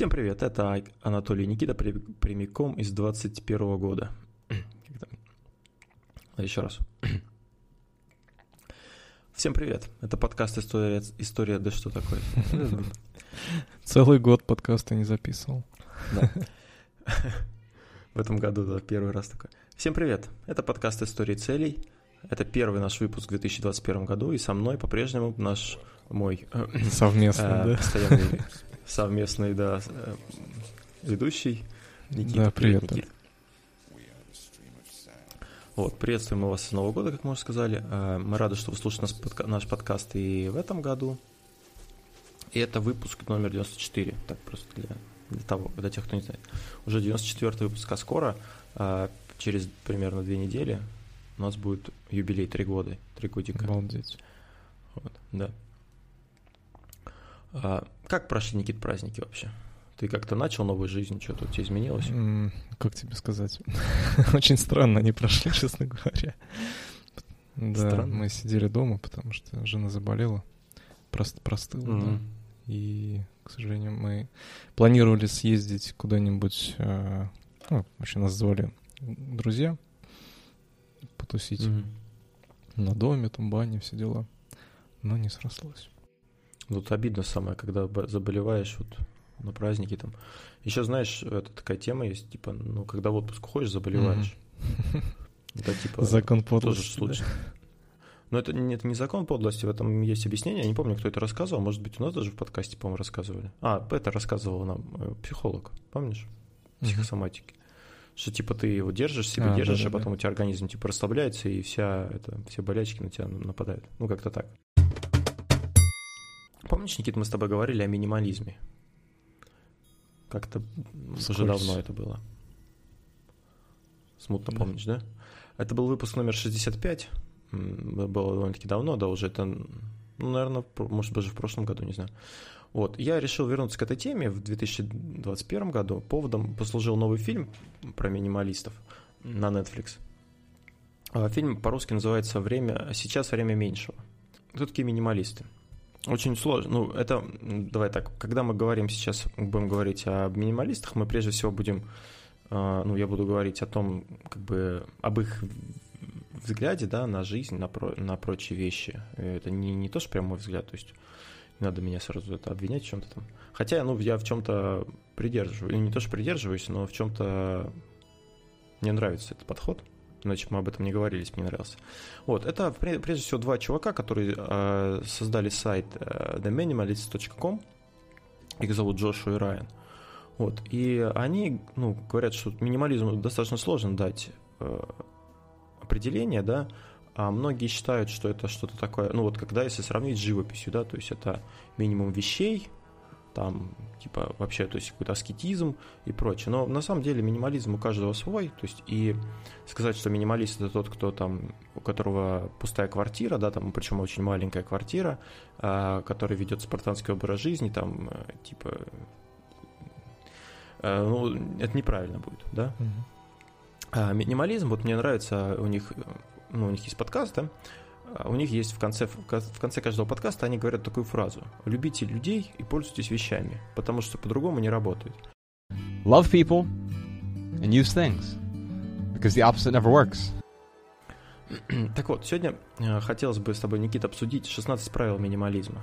Всем привет, это Анатолий Никита прямиком из 21 года. Еще раз. Всем привет, это подкаст «История, история да что такое?» Целый год подкаста не записывал. Да. В этом году, да, первый раз такой. Всем привет, это подкаст «Истории целей». Это первый наш выпуск в 2021 году, и со мной по-прежнему наш мой совместный, э, да? постоянный совместный, да, э, ведущий Никита. Да, привет, привет Никита. Вот, приветствуем мы вас с Нового года, как мы уже сказали. Э, мы рады, что вы слушаете наш подкаст и в этом году. И это выпуск номер 94, так просто для, для того, для тех, кто не знает. Уже 94 выпуск, а скоро, э, через примерно две недели, у нас будет юбилей, три года, три годика. Обалдеть. Вот, да. А, как прошли, Никит, праздники вообще? Ты как-то начал новую жизнь, что-то у тебя изменилось? как тебе сказать? Очень странно они прошли, честно говоря. Да, странно. мы сидели дома, потому что жена заболела, просто простыла, mm-hmm. да. И, к сожалению, мы планировали съездить куда-нибудь, э, ну, вообще нас звали друзья, потусить mm-hmm. на доме, там бане, все дела, но не срослось. Тут обидно самое, когда заболеваешь вот на праздники там. Еще знаешь, это такая тема есть, типа, ну, когда в отпуск ходишь, заболеваешь. Это типа... Закон подлости. Тоже случай. Но это, это не закон подлости, в этом есть объяснение. Я не помню, кто это рассказывал. Может быть, у нас даже в подкасте, по-моему, рассказывали. А, это рассказывал нам э, психолог, помнишь? Психосоматики. Что типа ты его держишь, себе а, держишь, да, а потом да. у тебя организм типа расслабляется, и вся это, все болячки на тебя нападают. Ну, как-то так. Помнишь, Никита, мы с тобой говорили о минимализме? Как-то уже давно это было. Смутно да. помнишь, да? Это был выпуск номер 65. Было довольно-таки давно, да, уже это, ну, наверное, может, даже в прошлом году, не знаю. Вот, я решил вернуться к этой теме в 2021 году. Поводом послужил новый фильм про минималистов на Netflix. А, фильм по-русски называется «Время... Сейчас время меньшего». Кто такие минималисты? Очень сложно. Ну, это, давай так, когда мы говорим сейчас, будем говорить о минималистах, мы прежде всего будем, а, ну, я буду говорить о том, как бы, об их взгляде, да, на жизнь, на, про, на прочие вещи. Это не, не то, что прям мой взгляд, то есть не надо меня сразу это обвинять в чем-то там. Хотя, ну, я в чем-то придерживаюсь, не то, что придерживаюсь, но в чем-то мне нравится этот подход иначе мы об этом не говорили, если мне нравился. Вот, это прежде всего два чувака, которые э, создали сайт э, theminimalist.com, их зовут Джошуа и Райан. Вот, и они, ну, говорят, что минимализму достаточно сложно дать э, определение, да, а многие считают, что это что-то такое, ну вот когда если сравнить с живописью, да, то есть это минимум вещей, там, типа, вообще, то есть какой-то аскетизм и прочее. Но на самом деле минимализм у каждого свой, то есть и сказать, что минималист это тот, кто там, у которого пустая квартира, да, там, причем очень маленькая квартира, а, который ведет спартанский образ жизни, там, э, типа, а, ну, это неправильно будет, да. А минимализм, вот мне нравится у них, ну, у них есть подкаст, да, у них есть в конце, в конце каждого подкаста, они говорят такую фразу. Любите людей и пользуйтесь вещами, потому что по-другому не работает. Love people and use things, because the opposite never works. Так вот, сегодня э, хотелось бы с тобой, Никита, обсудить 16 правил минимализма,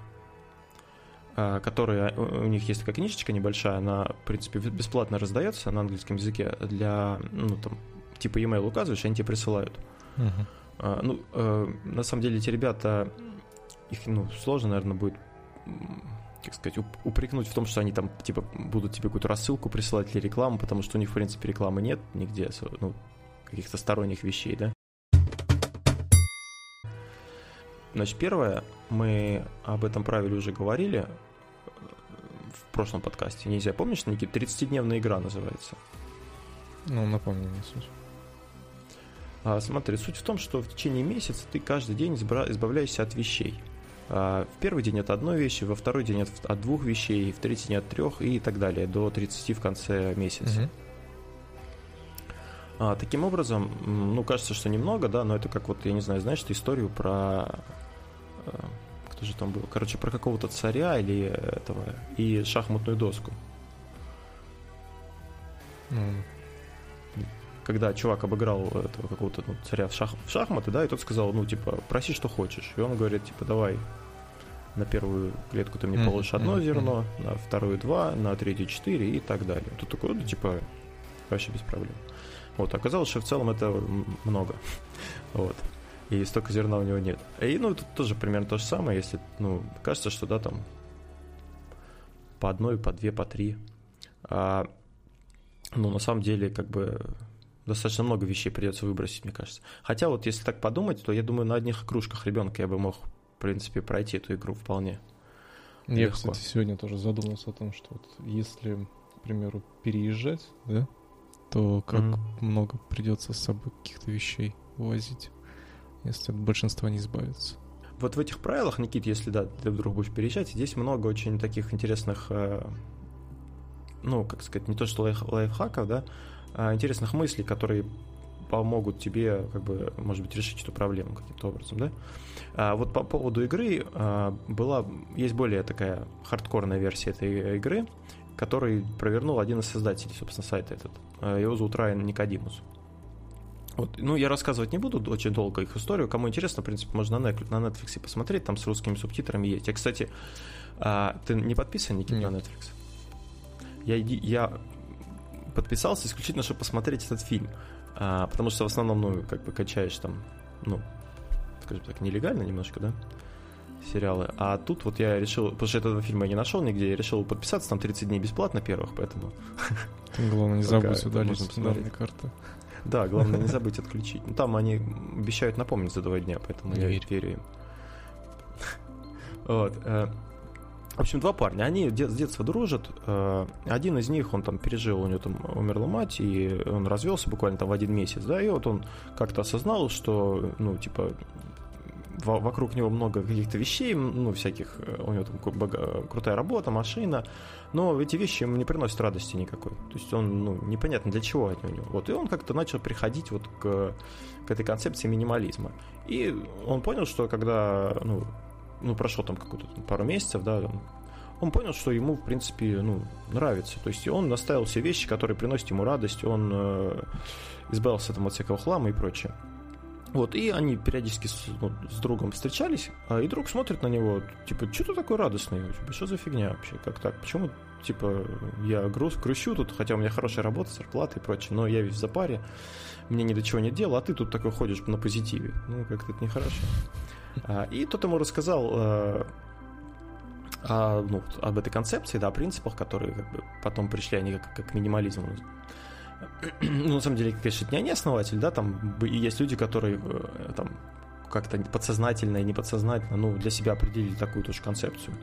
э, которые э, у них есть такая книжечка небольшая, она, в принципе, бесплатно раздается на английском языке для, ну, там, типа e-mail указываешь, они тебе присылают. Uh-huh. А, ну, э, на самом деле эти ребята, их, ну, сложно, наверное, будет как сказать, упрекнуть в том, что они там, типа, будут тебе какую-то рассылку присылать или рекламу, потому что у них, в принципе, рекламы нет нигде, ну, каких-то сторонних вещей, да. Значит, первое, мы об этом правиле уже говорили э, в прошлом подкасте. Нельзя, помнишь, Никит, 30-дневная игра называется? Ну, напомни мне суть. А, смотри, суть в том, что в течение месяца ты каждый день избавляешься от вещей. А, в первый день от одной вещи, во второй день от, от двух вещей, в третий день от трех и так далее, до 30 в конце месяца. Угу. А, таким образом, ну, кажется, что немного, да, но это как вот, я не знаю, знаешь ты историю про... Э, кто же там был? Короче, про какого-то царя или этого, и шахматную доску. Ну. Когда чувак обыграл этого какого-то ну, царя в, шах, в шахматы, да, и тот сказал, ну, типа, проси, что хочешь. И он говорит, типа, давай, на первую клетку ты мне положишь одно зерно, на вторую два, на третью четыре и так далее. Тут такой, ну, типа, вообще без проблем. Вот, оказалось, что в целом это много. вот. И столько зерна у него нет. И, ну, тут тоже примерно то же самое, если, ну, кажется, что, да, там по одной, по две, по три. А, ну, на самом деле, как бы достаточно много вещей придется выбросить, мне кажется. Хотя вот если так подумать, то я думаю, на одних игрушках ребенка я бы мог, в принципе, пройти эту игру вполне. Я, легко. кстати, сегодня тоже задумался о том, что вот если, к примеру, переезжать, да, то как mm-hmm. много придется с собой каких-то вещей возить, если от большинства не избавиться. Вот в этих правилах, Никит, если да, ты вдруг будешь переезжать, здесь много очень таких интересных, э, ну, как сказать, не то что лайф, лайфхаков, да, интересных мыслей, которые помогут тебе, как бы, может быть, решить эту проблему каким-то образом, да? А вот по поводу игры а, была, есть более такая хардкорная версия этой игры, который провернул один из создателей, собственно, сайта этот. А, его зовут Райан Никодимус. Вот, ну, я рассказывать не буду очень долго их историю. Кому интересно, в принципе, можно на Netflix посмотреть, там с русскими субтитрами есть. Я, кстати, а, ты не подписан, Никита, на Netflix? Я, я подписался исключительно, чтобы посмотреть этот фильм. А, потому что в основном, ну, как бы качаешь там, ну, скажем так, нелегально немножко, да, сериалы. А тут вот я решил, потому что этого фильма я не нашел нигде, я решил подписаться, там 30 дней бесплатно первых, поэтому... Главное, не забудь удалить данные карты. Да, главное не забыть отключить. Ну, там они обещают напомнить за два дня, поэтому я верю им. Вот. В общем, два парня, они с детства дружат. Э, один из них, он там пережил, у него там умерла мать, и он развелся буквально там в один месяц, да, и вот он как-то осознал, что, ну, типа, вокруг него много каких-то вещей, ну, всяких, э, у него там крутая работа, машина, но эти вещи ему не приносят радости никакой. То есть он, ну, непонятно для чего они у него. Вот, и он как-то начал приходить вот к, к этой концепции минимализма. И он понял, что когда, ну, ну, прошло там какую-то пару месяцев, да, он понял, что ему, в принципе, ну, нравится. То есть он наставил все вещи, которые приносят ему радость, он э, избавился там от всякого хлама и прочее. Вот, и они периодически с, ну, с другом встречались, а, и друг смотрит на него, типа, что ты такой радостный? Типа, что за фигня вообще? Как так? Почему, типа, я груз, грущу тут, хотя у меня хорошая работа, зарплата и прочее, но я весь в запаре, мне ни до чего нет дела, а ты тут такой ходишь на позитиве. Ну, как-то это нехорошо. А, и тот ему рассказал а, а, ну, об этой концепции, да, о принципах, которые как бы потом пришли, они как, как минимализм. Ну, на самом деле, конечно, это не они основатель, да, там есть люди, которые э, там как-то подсознательно и неподсознательно, ну, для себя определили такую тоже концепцию.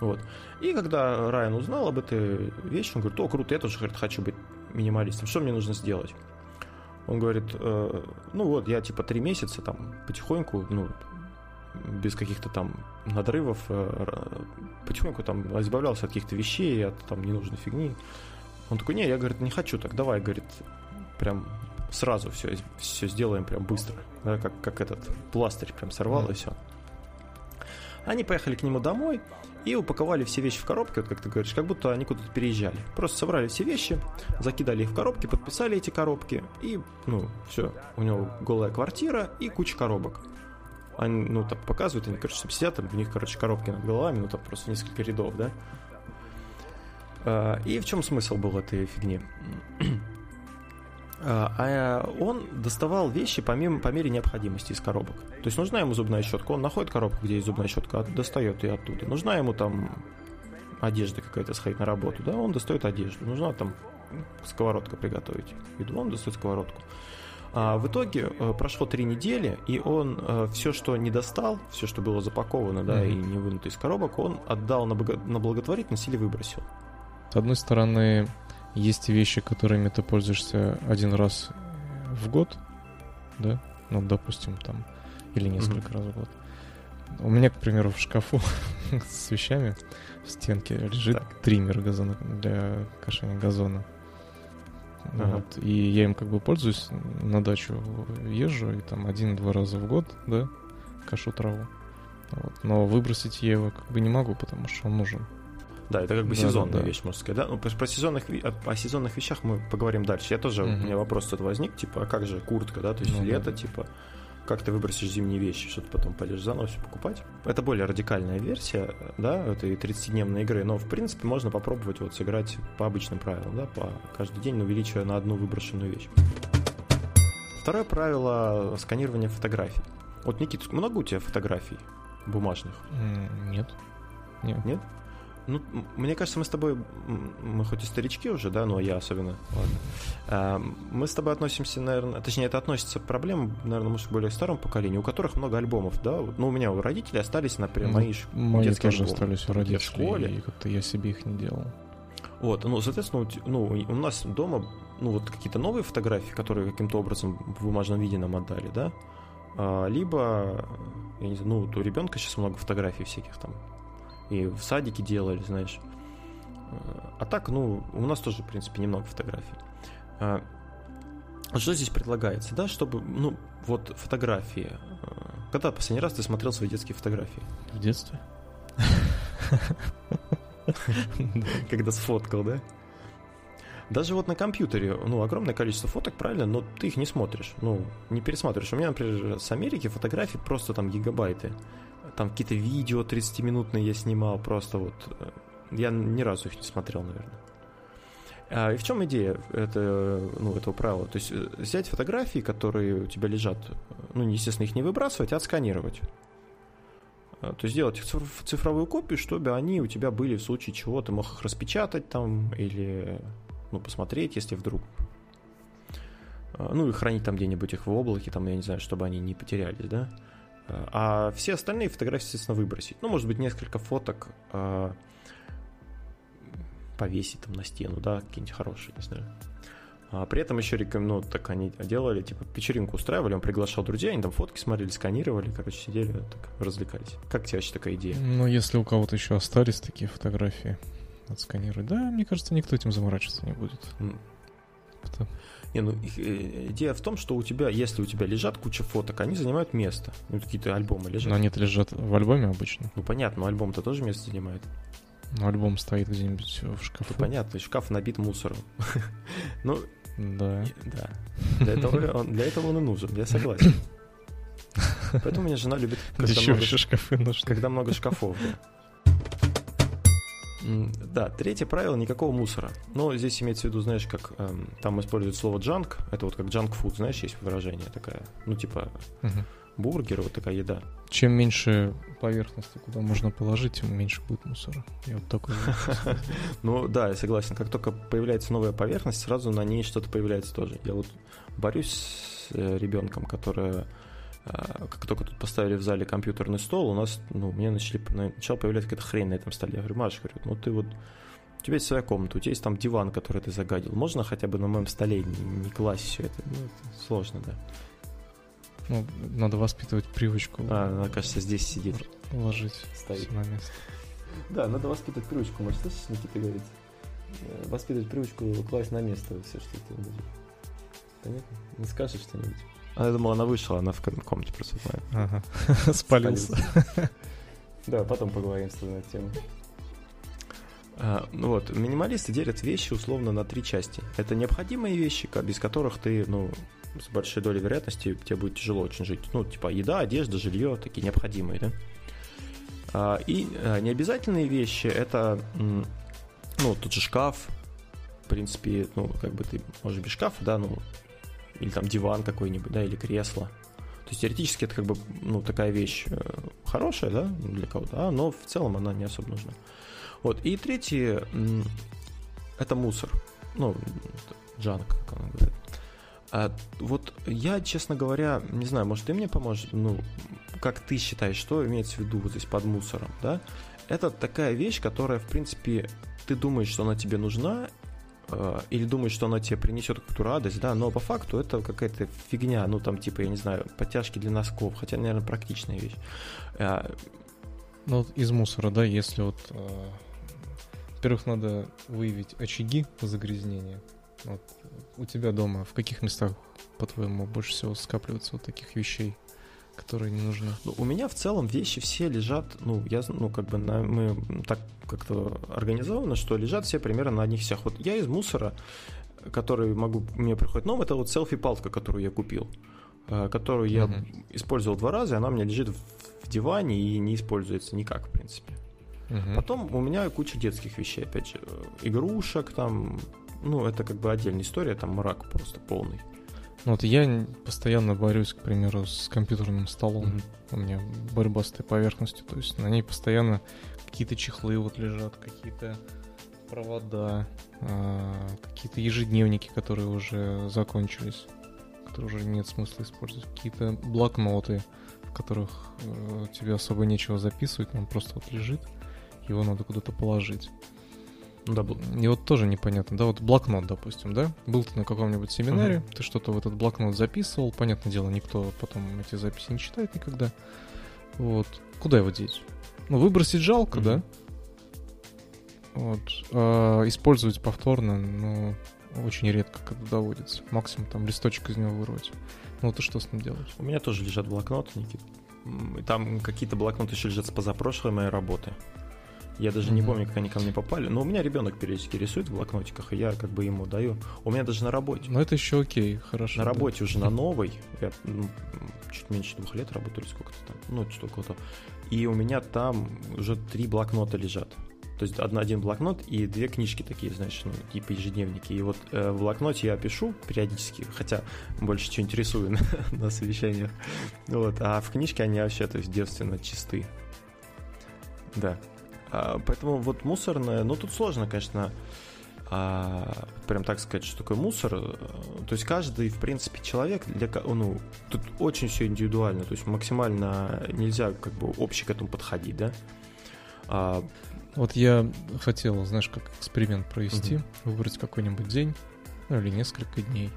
Вот. И когда Райан узнал об этой вещи, он говорит, о, круто, я тоже говорит, хочу быть минималистом, что мне нужно сделать? Он говорит, э, ну вот, я типа три месяца там потихоньку, ну, без каких-то там надрывов, э, потихоньку там избавлялся от каких-то вещей, от там ненужной фигни. Он такой, не, я, говорит, не хочу так, давай, говорит, прям сразу все, все сделаем прям быстро. Да, как, как этот пластырь прям сорвал mm-hmm. и все. Они поехали к нему домой и упаковали все вещи в коробки, вот как ты говоришь, как будто они куда-то переезжали. Просто собрали все вещи, закидали их в коробки, подписали эти коробки, и, ну, все, у него голая квартира и куча коробок. Они, ну, так показывают, они, короче, сидят, там, у них, короче, коробки над головами, ну, там просто несколько рядов, да. А, и в чем смысл был этой фигни? А, а он доставал вещи помимо, по мере необходимости из коробок. То есть нужна ему зубная щетка, он находит коробку, где есть зубная щетка, достает ее оттуда. Нужна ему там одежда какая-то сходить на работу, да, он достает одежду. Нужна там сковородка приготовить еду, он достает сковородку. А в итоге э, прошло три недели, и он э, все, что не достал, все, что было запаковано, да, mm-hmm. и не вынуто из коробок, он отдал на, благо- на благотворительность или выбросил. С одной стороны, есть вещи, которыми ты пользуешься один раз в год, да, ну, допустим, там, или несколько mm-hmm. раз в год. У меня, к примеру, в шкафу с вещами в стенке лежит так. триммер газона для кошения газона. Ага. Вот, и я им как бы пользуюсь, на дачу езжу, и там один-два раза в год, да, кашу траву. Вот. Но выбросить я его как бы не могу, потому что он нужен. Да, это как бы да, сезонная да, вещь, можно сказать. Да? Ну, про, про сезонных, о, о сезонных вещах мы поговорим дальше. Я тоже, mm-hmm. у меня вопрос тут возник, типа, а как же куртка, да, то есть ну, лето, да. типа, как ты выбросишь зимние вещи, что ты потом пойдешь заново все покупать. Это более радикальная версия, да, этой 30-дневной игры, но, в принципе, можно попробовать вот сыграть по обычным правилам, да, по каждый день, увеличивая на одну выброшенную вещь. Второе правило — сканирование фотографий. Вот, Никит, много у тебя фотографий бумажных? Нет. Нет? Нет? Ну, мне кажется, мы с тобой, мы хоть и старички уже, да, но я особенно, ладно. А, мы с тобой относимся, наверное, точнее, это относится к проблемам, наверное, может, более старому поколению, у которых много альбомов, да. Ну, у меня у родителей остались, например, мои, мои детские тоже альбомы. остались у родителей, в школе. и как-то я себе их не делал. Вот, ну, соответственно, ну, у нас дома, ну, вот какие-то новые фотографии, которые каким-то образом в бумажном виде нам отдали, да, а, либо, я не знаю, ну, у ребенка сейчас много фотографий всяких там, и в садике делали, знаешь. А так, ну, у нас тоже, в принципе, немного фотографий. А, что здесь предлагается, да, чтобы, ну, вот фотографии. Когда последний раз ты смотрел свои детские фотографии? В детстве. Когда сфоткал, да? Даже вот на компьютере, ну, огромное количество фоток, правильно, но ты их не смотришь, ну, не пересматриваешь. У меня, например, с Америки фотографии просто там гигабайты там какие-то видео 30-минутные я снимал, просто вот э, я ни разу их не смотрел, наверное. А, и в чем идея это, ну, этого правила? То есть э, взять фотографии, которые у тебя лежат, ну, естественно, их не выбрасывать, а отсканировать. А, то есть сделать их цифровую копию, чтобы они у тебя были в случае чего, ты мог их распечатать там или ну, посмотреть, если вдруг. А, ну и хранить там где-нибудь их в облаке, там, я не знаю, чтобы они не потерялись, да. А все остальные фотографии, естественно, выбросить. Ну, может быть, несколько фоток э, повесить там на стену, да, какие-нибудь хорошие, не знаю. А при этом еще рекомендую, ну, так они делали, типа, вечеринку устраивали, он приглашал друзей, они там фотки смотрели, сканировали, короче, сидели, так, развлекались. Как тебе вообще такая идея? Ну, если у кого-то еще остались такие фотографии, отсканировать, да, мне кажется, никто этим заморачиваться не будет. Потому... Не, ну, э, идея в том, что у тебя, если у тебя лежат куча фоток, они занимают место. Ну, какие-то альбомы лежат. Но они-то лежат в альбоме обычно. Ну, понятно, но альбом-то тоже место занимает. Ну, альбом стоит где-нибудь в шкафу. Ну, понятно, шкаф набит мусором. ну, да. Да. Для этого, он, для этого он и нужен, я согласен. Поэтому меня жена любит, когда, много, шкафы нужны. когда много шкафов. Да. Да, третье правило – никакого мусора. Но здесь имеется в виду, знаешь, как эм, там используют слово junk, это вот как junk food, знаешь, есть выражение такое, ну типа угу. бургер, вот такая еда. Чем меньше поверхности, куда можно положить, тем меньше будет мусора. Я вот такой. Ну да, я согласен. Как только появляется новая поверхность, сразу на ней что-то появляется тоже. Я вот борюсь с э, ребенком, которая как только тут поставили в зале компьютерный стол, у нас, ну, мне начали, начала появляться какая-то хрень на этом столе. Я говорю, Маша, говорю, ну ты вот, у тебя есть своя комната, у тебя есть там диван, который ты загадил. Можно хотя бы на моем столе не, не класть все это? Ну, это сложно, да. Ну, надо воспитывать привычку. А, она, кажется, здесь сидит. Ложить Стоит. на место. Да, надо воспитывать привычку. Может, слышишь, Никита говорит? Э, воспитывать привычку класть на место все, что ты Понятно? Не скажешь что-нибудь? А я думал, она вышла, она в комнате просто знает. Ага. Спалился. Да, потом поговорим с тобой на тему. А, ну вот, минималисты делят вещи условно на три части. Это необходимые вещи, без которых ты, ну, с большой долей вероятности тебе будет тяжело очень жить. Ну, типа еда, одежда, жилье, такие необходимые, да? А, и а, необязательные вещи это, ну, тот же шкаф, в принципе, ну, как бы ты можешь без шкафа, да, ну, или там диван какой-нибудь, да, или кресло. То есть теоретически это как бы, ну, такая вещь э, хорошая, да, для кого-то, а, но в целом она не особо нужна. Вот, и третье, это мусор, ну, джанк, как он говорит. А вот я, честно говоря, не знаю, может, ты мне поможешь, ну, как ты считаешь, что имеется в виду вот здесь под мусором, да? Это такая вещь, которая, в принципе, ты думаешь, что она тебе нужна, или думаешь, что она тебе принесет какую-то радость, да, но по факту это какая-то фигня, ну там типа, я не знаю, подтяжки для носков, хотя, наверное, практичная вещь. Э, ну, из мусора, да, если вот, э, во-первых, надо выявить очаги загрязнения. Вот, у тебя дома в каких местах, по-твоему, больше всего скапливается вот таких вещей? Которые не нужны? Ну, у меня в целом вещи все лежат, ну, я, ну, как бы на, мы так как-то организовано, что лежат все примерно на одних вещах. Вот я из мусора, который могу, мне приходит новым, это вот селфи-палка, которую я купил, э, которую я uh-huh. использовал два раза, и она у меня лежит в диване и не используется никак, в принципе. Uh-huh. Потом у меня куча детских вещей, опять же, игрушек там, ну, это как бы отдельная история, там мрак просто полный. Ну вот я постоянно борюсь, к примеру, с компьютерным столом. Mm-hmm. У меня борьба с этой поверхностью. То есть на ней постоянно какие-то чехлы вот лежат, какие-то провода, э, какие-то ежедневники, которые уже закончились, которые уже нет смысла использовать, какие-то блокноты, в которых э, тебе особо нечего записывать, он просто вот лежит, его надо куда-то положить. Ну да, и вот тоже непонятно, да, вот блокнот, допустим, да, был ты на каком-нибудь семинаре, uh-huh. ты что-то в этот блокнот записывал, понятное дело, никто потом эти записи не читает никогда, вот, куда его деть? Ну, выбросить жалко, uh-huh. да, вот, а использовать повторно, ну, очень редко когда доводится, максимум там листочек из него вырвать. Ну, ты что с ним делаешь? У меня тоже лежат блокноты, Никит. Там какие-то блокноты еще лежат с позапрошлой моей работы. Я даже mm-hmm. не помню, как они ко мне попали. Но у меня ребенок периодически рисует в блокнотиках, и я как бы ему даю. У меня даже на работе. Ну это еще окей, хорошо. На да. работе уже на новой. Я ну, чуть меньше двух лет работаю, сколько-то там. Ну, что-то. И у меня там уже три блокнота лежат. То есть один, один блокнот и две книжки такие, знаешь, ну, типа ежедневники. И вот э, в блокноте я пишу периодически, хотя больше чего интересую на, на совещаниях. Вот, а в книжке они вообще, то есть девственно чисты. Да. А, поэтому вот мусорное, ну тут сложно, конечно, а, прям так сказать, что такое мусор. То есть каждый, в принципе, человек, для, ну, тут очень все индивидуально, то есть максимально нельзя как бы общий к этому подходить, да. А, вот я хотел, знаешь, как эксперимент провести, угу. выбрать какой-нибудь день, ну или несколько дней,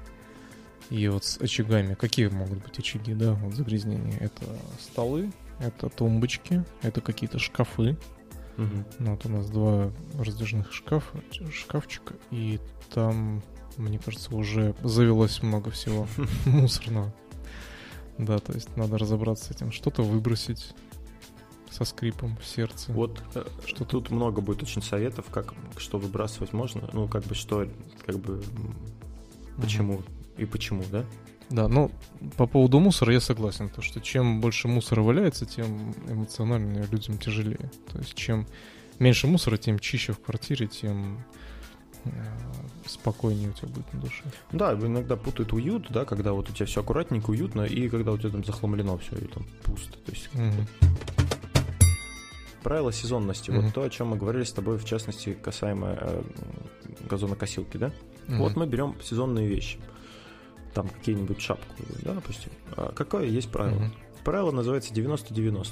и вот с очагами, какие могут быть очаги, да, вот загрязнения, это столы, это тумбочки, это какие-то шкафы, Угу. Ну, вот у нас два раздвижных шкафа, шкафчика, и там, мне кажется, уже завелось много всего мусорного. Да, то есть надо разобраться с этим, что-то выбросить со скрипом в сердце. Вот э, что тут много будет очень советов, как что выбрасывать можно, ну как бы что, как бы почему и почему, да? Да, ну, по поводу мусора я согласен, то что чем больше мусора валяется, тем эмоционально людям тяжелее. То есть чем меньше мусора, тем чище в квартире, тем э, спокойнее у тебя будет на душе. Да, иногда путают уют, да, когда вот у тебя все аккуратненько, уютно, и когда у тебя там захламлено все, и там пусто. То есть угу. правило сезонности, угу. вот то, о чем мы говорили с тобой, в частности, касаемо э, газонокосилки, да? Угу. Вот мы берем сезонные вещи там какие-нибудь шапку, да, допустим. А какое есть правило? Uh-huh. Правило называется 90-90.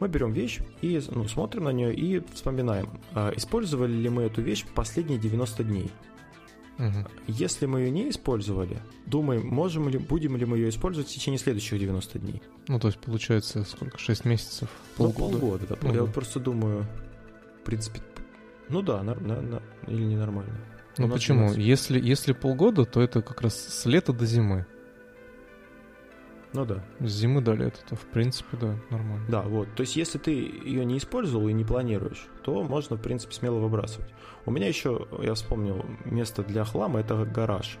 Мы берем вещь и ну, смотрим на нее и вспоминаем, а использовали ли мы эту вещь последние 90 дней. Угу. Если мы ее не использовали, думаем, можем ли, будем ли мы ее использовать в течение следующих 90 дней. Ну, то есть получается сколько? 6 месяцев? Полгода? Ну, полгода, да. Полгода. Я вот просто думаю, в принципе, ну да, на, на, на, или ненормально. Ну почему? Если, если полгода, то это как раз с лета до зимы. Ну да. С зимы до лета, то в принципе, да, нормально. Да, вот. То есть, если ты ее не использовал и не планируешь, то можно, в принципе, смело выбрасывать. У меня еще, я вспомнил, место для хлама это гараж.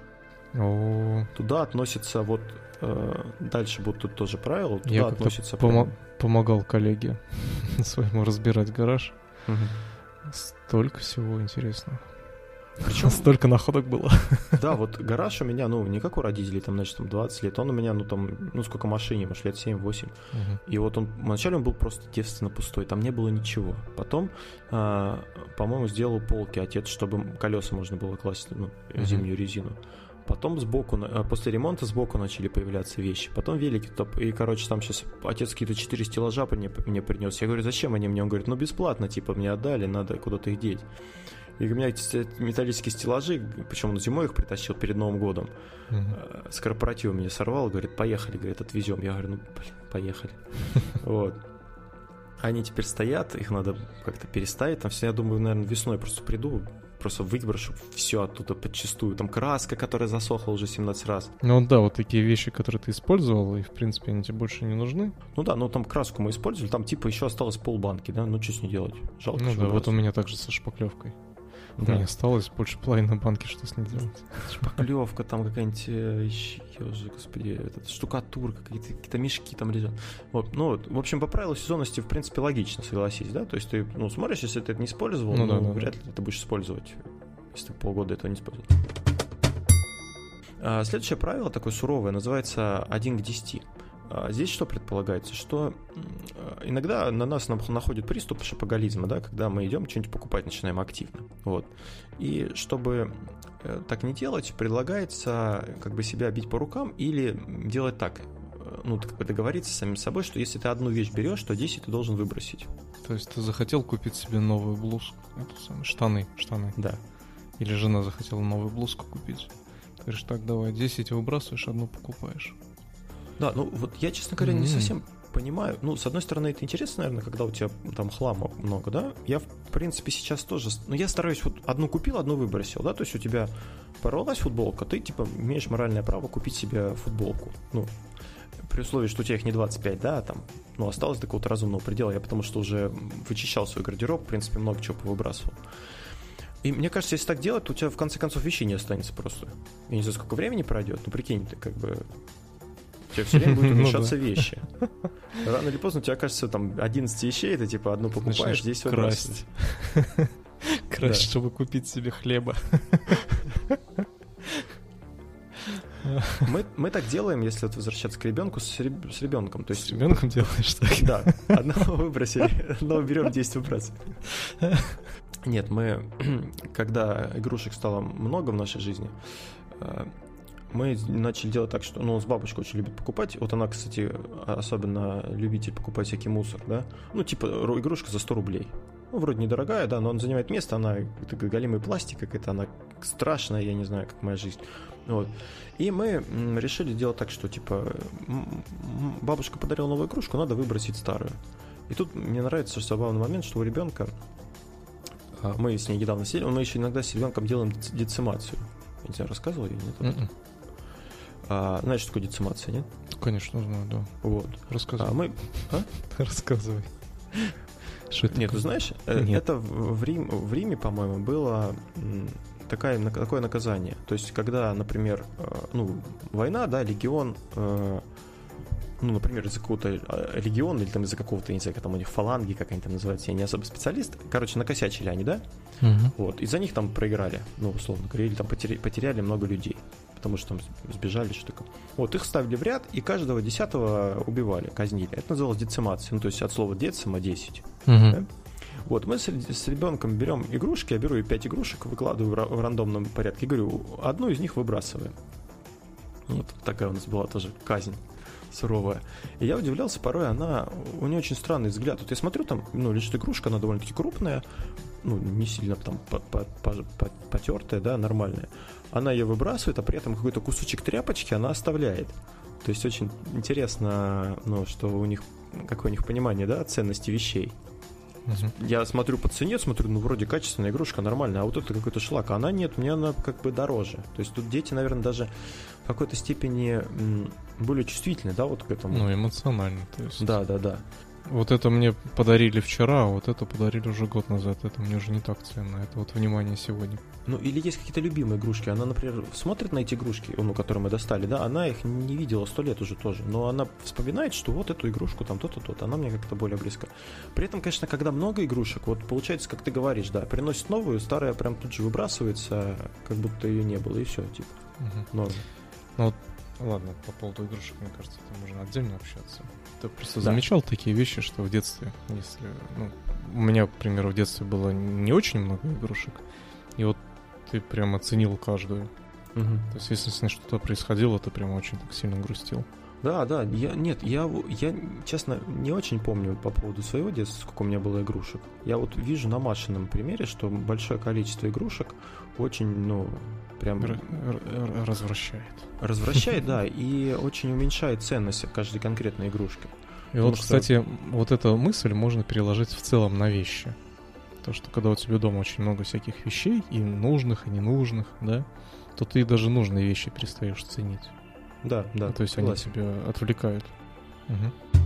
О. Туда относится вот э, дальше будут тут тоже правила. Туда я относится. Пом- помогал коллеге своему разбирать гараж. Угу. Столько всего интересного. Причем столько находок было. Да, вот гараж у меня, ну, не как у родителей, там, значит, там 20 лет, он у меня, ну, там, ну, сколько машине, может, лет 7-8. Угу. И вот он, вначале он был просто девственно пустой, там не было ничего. Потом, э, по-моему, сделал полки отец, чтобы колеса можно было класть, ну, зимнюю угу. резину. Потом сбоку, а, после ремонта сбоку начали появляться вещи. Потом велики. Топ, и, короче, там сейчас отец какие-то четыре стеллажа мне, мне принес. Я говорю, зачем они мне? Он говорит, ну, бесплатно, типа, мне отдали, надо куда-то их деть. И у меня эти металлические стеллажи, причем он зимой их притащил перед Новым годом, uh-huh. с корпоратива меня сорвал, говорит, поехали, говорит, отвезем. Я говорю, ну, блин, поехали. Вот. Они теперь стоят, их надо как-то переставить. Там все, я думаю, наверное, весной просто приду, просто выброшу все оттуда подчистую. Там краска, которая засохла уже 17 раз. Ну да, вот такие вещи, которые ты использовал, и в принципе они тебе больше не нужны. Ну да, ну там краску мы использовали, там типа еще осталось полбанки, да, ну что с ней делать? Жалко. Ну да, вот у меня также со шпаклевкой. Да. Не осталось больше половины банки, что с ней делать. Шпаклевка, там какая-нибудь э, же, господи, этот, штукатурка, какие-то, какие-то мешки там лежат. Вот, ну, вот, в общем, по правилу сезонности, в принципе, логично, согласись, да? То есть ты, ну, смотришь, если ты это не использовал, ну, ну да, вряд ли ты будешь использовать, если ты полгода этого не использовал. Следующее правило, такое суровое, называется 1 к 10. А здесь что предполагается? Что иногда на нас находит приступ шапоголизма, да, когда мы идем что-нибудь покупать, начинаем активно. Вот. И чтобы э, так не делать, предлагается как бы себя бить по рукам или делать так, э, ну, как бы договориться с самим собой, что если ты одну вещь берешь, то 10 ты должен выбросить. То есть ты захотел купить себе новую блузку, штаны, штаны. Да. Или жена захотела новую блузку купить. Ты говоришь, так, давай, 10 выбрасываешь, одну покупаешь. Да, ну вот я, честно говоря, mm-hmm. не совсем понимаю. Ну, с одной стороны, это интересно, наверное, когда у тебя там хлама много, да? Я, в принципе, сейчас тоже... Ну, я стараюсь вот одну купил, одну выбросил, да? То есть у тебя порвалась футболка, ты, типа, имеешь моральное право купить себе футболку. Ну, при условии, что у тебя их не 25, да, а там, ну, осталось до какого-то разумного предела. Я потому что уже вычищал свой гардероб, в принципе, много чего повыбрасывал. И мне кажется, если так делать, то у тебя в конце концов вещей не останется просто. Я не знаю, сколько времени пройдет, ну прикинь, ты как бы у тебя все время будут ну уменьшаться вещи. Рано или поздно у тебя окажется там 11 вещей, ты типа одну покупаешь, здесь красть. Красть, чтобы купить себе хлеба. Мы, мы так делаем, если вот возвращаться к ребенку, с, реб, с ребенком. То есть, с ребенком делаешь так? Да. Одного выбросили, одного берем 10 выбрасываем. Нет, мы, когда игрушек стало много в нашей жизни, э, мы начали делать так, что, ну, с бабушкой очень любит покупать. Вот она, кстати, особенно любитель покупать всякий мусор, да. Ну, типа игрушка за 100 рублей. Ну, вроде недорогая, да, но она занимает место, она это голимый пластик какая-то, она страшная, я не знаю, как моя жизнь. Вот. И мы решили делать так, что, типа, бабушка подарила новую игрушку, надо выбросить старую. И тут мне нравится забавный момент, что у ребенка а, мы с ней недавно сидели, мы еще иногда с ребенком делаем децимацию. Я не знаю, рассказывал я нет? Mm-mm. А, знаешь, что такое децимация, нет? Конечно, знаю, да. Вот. Рассказывай. А мы... А? Рассказывай. Что это Нет, ты знаешь, э, Нет. это в, Рим, в Риме, по-моему, было такая, такое наказание. То есть, когда, например, э, ну, война, да, легион, э, ну, например, из-за какого-то легиона или там из-за какого-то, не знаю, как там у них фаланги какая-нибудь там называется, я не особо специалист. Короче, накосячили они, да? Угу. Вот, из-за них там проиграли, ну, условно говоря, или там потеряли, потеряли много людей потому что там сбежали, что такое. Вот, их ставили в ряд, и каждого десятого убивали, казнили. Это называлось децимацией, ну, то есть от слова децима 10. Угу. Да? Вот, мы с, с ребенком берем игрушки, я беру 5 игрушек, выкладываю в, в рандомном порядке, говорю, одну из них выбрасываем. Вот такая у нас была тоже казнь суровая. И я удивлялся, порой она, у нее очень странный взгляд. Вот я смотрю, там, ну, лежит игрушка, она довольно-таки крупная, ну, не сильно там потертая, да, нормальная она ее выбрасывает, а при этом какой-то кусочек тряпочки она оставляет. То есть очень интересно, ну, что у них, какое у них понимание, да, ценности вещей. Uh-huh. Я смотрю по цене, смотрю, ну, вроде качественная игрушка, нормальная, а вот это какой-то шлак, а она нет, мне она как бы дороже. То есть тут дети, наверное, даже в какой-то степени более чувствительны, да, вот к этому. Ну, эмоционально, то есть. Да, да, да. Вот это мне подарили вчера, а вот это подарили уже год назад. Это мне уже не так ценно. Это вот внимание сегодня. Ну, или есть какие-то любимые игрушки. Она, например, смотрит на эти игрушки, ну, которые мы достали, да, она их не видела сто лет уже тоже. Но она вспоминает, что вот эту игрушку, там то-то, то-то. Она мне как-то более близка. При этом, конечно, когда много игрушек, вот получается, как ты говоришь, да, приносит новую, старая прям тут же выбрасывается, как будто ее не было, и все, типа. Угу. Норм. Ну, вот, ладно, по поводу игрушек, мне кажется, это можно отдельно общаться. Ты просто да. замечал такие вещи, что в детстве, если... Ну, у меня, к примеру, в детстве было не очень много игрушек, и вот ты прям оценил каждую. Угу. То есть, если с ней что-то происходило, ты прям очень так сильно грустил. Да, да, я, нет, я, я, честно, не очень помню по поводу своего детства, сколько у меня было игрушек. Я вот вижу на Машином примере, что большое количество игрушек очень, ну, прям... Р- развращает. Развращает, да, и очень уменьшает ценность каждой конкретной игрушки. И вот, что... кстати, вот эту мысль можно переложить в целом на вещи. То, что когда у тебя дома очень много всяких вещей, и нужных, и ненужных, да, то ты даже нужные вещи перестаешь ценить. Да, да. Ну, то есть согласен. они тебя отвлекают. Угу.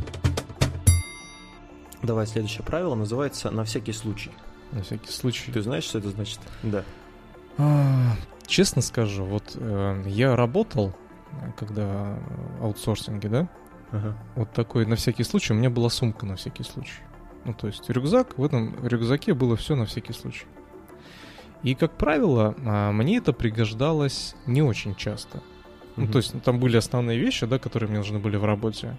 Давай, следующее правило называется «на всякий случай». На всякий случай. Ты знаешь, что это значит? Да. А, честно скажу, вот э, я работал, когда аутсорсинге, да? Ага. Вот такой на всякий случай. У меня была сумка на всякий случай. Ну, то есть рюкзак, в этом рюкзаке было все на всякий случай. И, как правило, а, мне это пригождалось не очень часто. Ну, то есть там были основные вещи, да, которые мне нужны были в работе.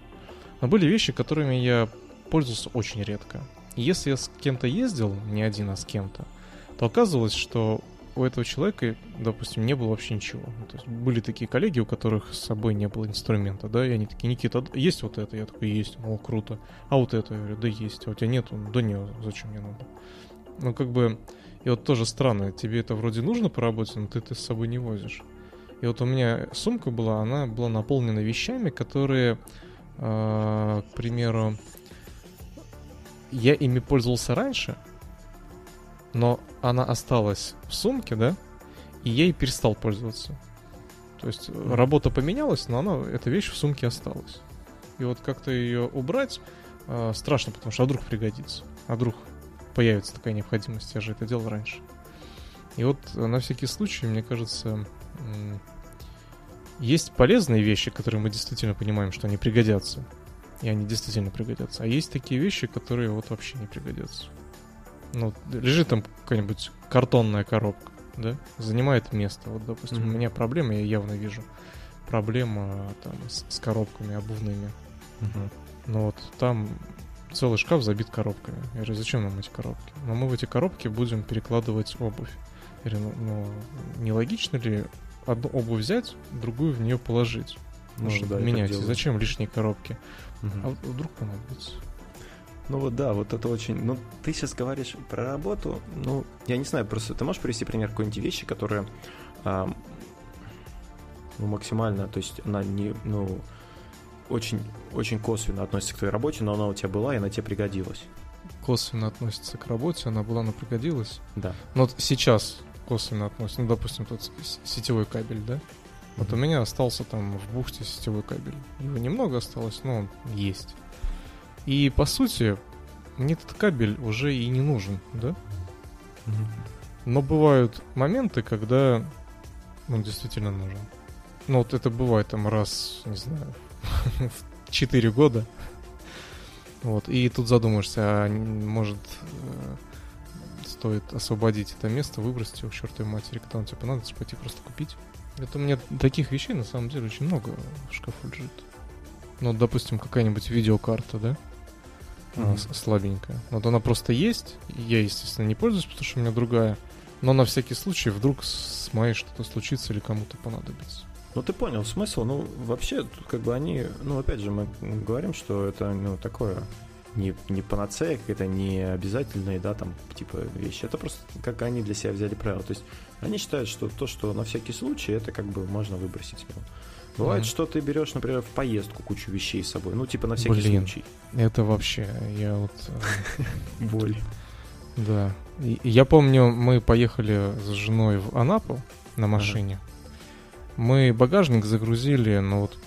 Но были вещи, которыми я пользовался очень редко. И если я с кем-то ездил, не один, а с кем-то, то оказывалось, что у этого человека, допустим, не было вообще ничего. Ну, то есть были такие коллеги, у которых с собой не было инструмента, да, и они такие, Никита, есть вот это? Я такой, есть, о, круто. А вот это? Я говорю, да есть. А у тебя нету? Да нет, зачем мне надо? Ну, как бы, и вот тоже странно, тебе это вроде нужно по работе, но ты это с собой не возишь. И вот у меня сумка была, она была наполнена вещами, которые, э, к примеру, я ими пользовался раньше, но она осталась в сумке, да, и я ей перестал пользоваться. То есть работа поменялась, но она, эта вещь в сумке осталась. И вот как-то ее убрать э, страшно, потому что а вдруг пригодится, а вдруг появится такая необходимость, я же это делал раньше. И вот э, на всякий случай, мне кажется, есть полезные вещи, которые мы действительно понимаем, что они пригодятся. И они действительно пригодятся. А есть такие вещи, которые вот вообще не пригодятся. Ну, лежит там какая-нибудь картонная коробка, да, занимает место. Вот, допустим, mm-hmm. у меня проблема, я явно вижу. Проблема там с, с коробками обувными. Mm-hmm. Ну вот там целый шкаф забит коробками. Я говорю, зачем нам эти коробки? Но мы в эти коробки будем перекладывать обувь. Я говорю, ну, ну не логично ли одну обувь взять, другую в нее положить? Ну, чтобы да, менять. Зачем лишние коробки? Угу. А вдруг понадобится? Ну вот да, вот это очень... Ну, ты сейчас говоришь про работу, ну, я не знаю, просто ты можешь привести пример какой-нибудь вещи, которые а, ну, максимально, то есть она не, ну, очень, очень косвенно относится к твоей работе, но она у тебя была, и она тебе пригодилась. Косвенно относится к работе, она была, но пригодилась? Да. Но вот сейчас косвенно относится, ну, допустим, тут сетевой кабель, да? Вот у меня остался там в бухте сетевой кабель. Его немного осталось, но он есть. И по сути, мне этот кабель уже и не нужен, да? Но бывают моменты, когда он действительно нужен. Ну вот это бывает там раз, не знаю, в 4 года. Вот, и тут задумаешься, а может э, стоит освободить это место, выбросить его к чертовой матери, когда он тебе понадобится, пойти просто купить. Это у меня таких вещей на самом деле очень много в шкафу лежит. Ну, допустим, какая-нибудь видеокарта, да? Mm-hmm. слабенькая. Вот она просто есть. Я, естественно, не пользуюсь, потому что у меня другая. Но на всякий случай вдруг с моей что-то случится или кому-то понадобится. Ну, ты понял смысл. Ну, вообще, тут как бы они... Ну, опять же, мы говорим, что это, ну, такое не, не панацея, это не обязательные, да, там, типа, вещи. Это просто как они для себя взяли правила. То есть они считают, что то, что на всякий случай, это как бы можно выбросить. Бывает, mm что ты берешь, например, в поездку кучу вещей с собой. Ну, типа на всякий Блин, случай. Это вообще, я вот... Э, Боль. Да. я помню, мы поехали с женой в Анапу на машине. Мы багажник загрузили, ну вот,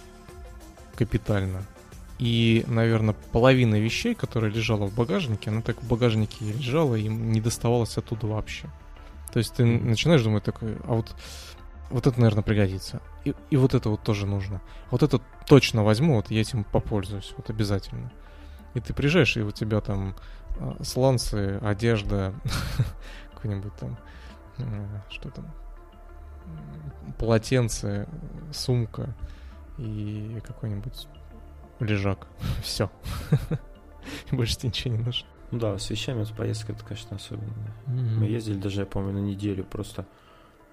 капитально. И, наверное, половина вещей, которая лежала в багажнике, она так в багажнике лежала и не доставалась оттуда вообще. То есть ты начинаешь думать такой, а вот, вот это, наверное, пригодится. И, и вот это вот тоже нужно. Вот это точно возьму, вот я этим попользуюсь, вот обязательно. И ты приезжаешь, и у тебя там э, сланцы, одежда, какой-нибудь там, что там, полотенце, сумка и какой-нибудь лежак. Все. Больше тебе ничего не нужно. Ну да, с вещами с поездка это, конечно, особенно. Mm-hmm. Мы ездили даже, я помню, на неделю просто.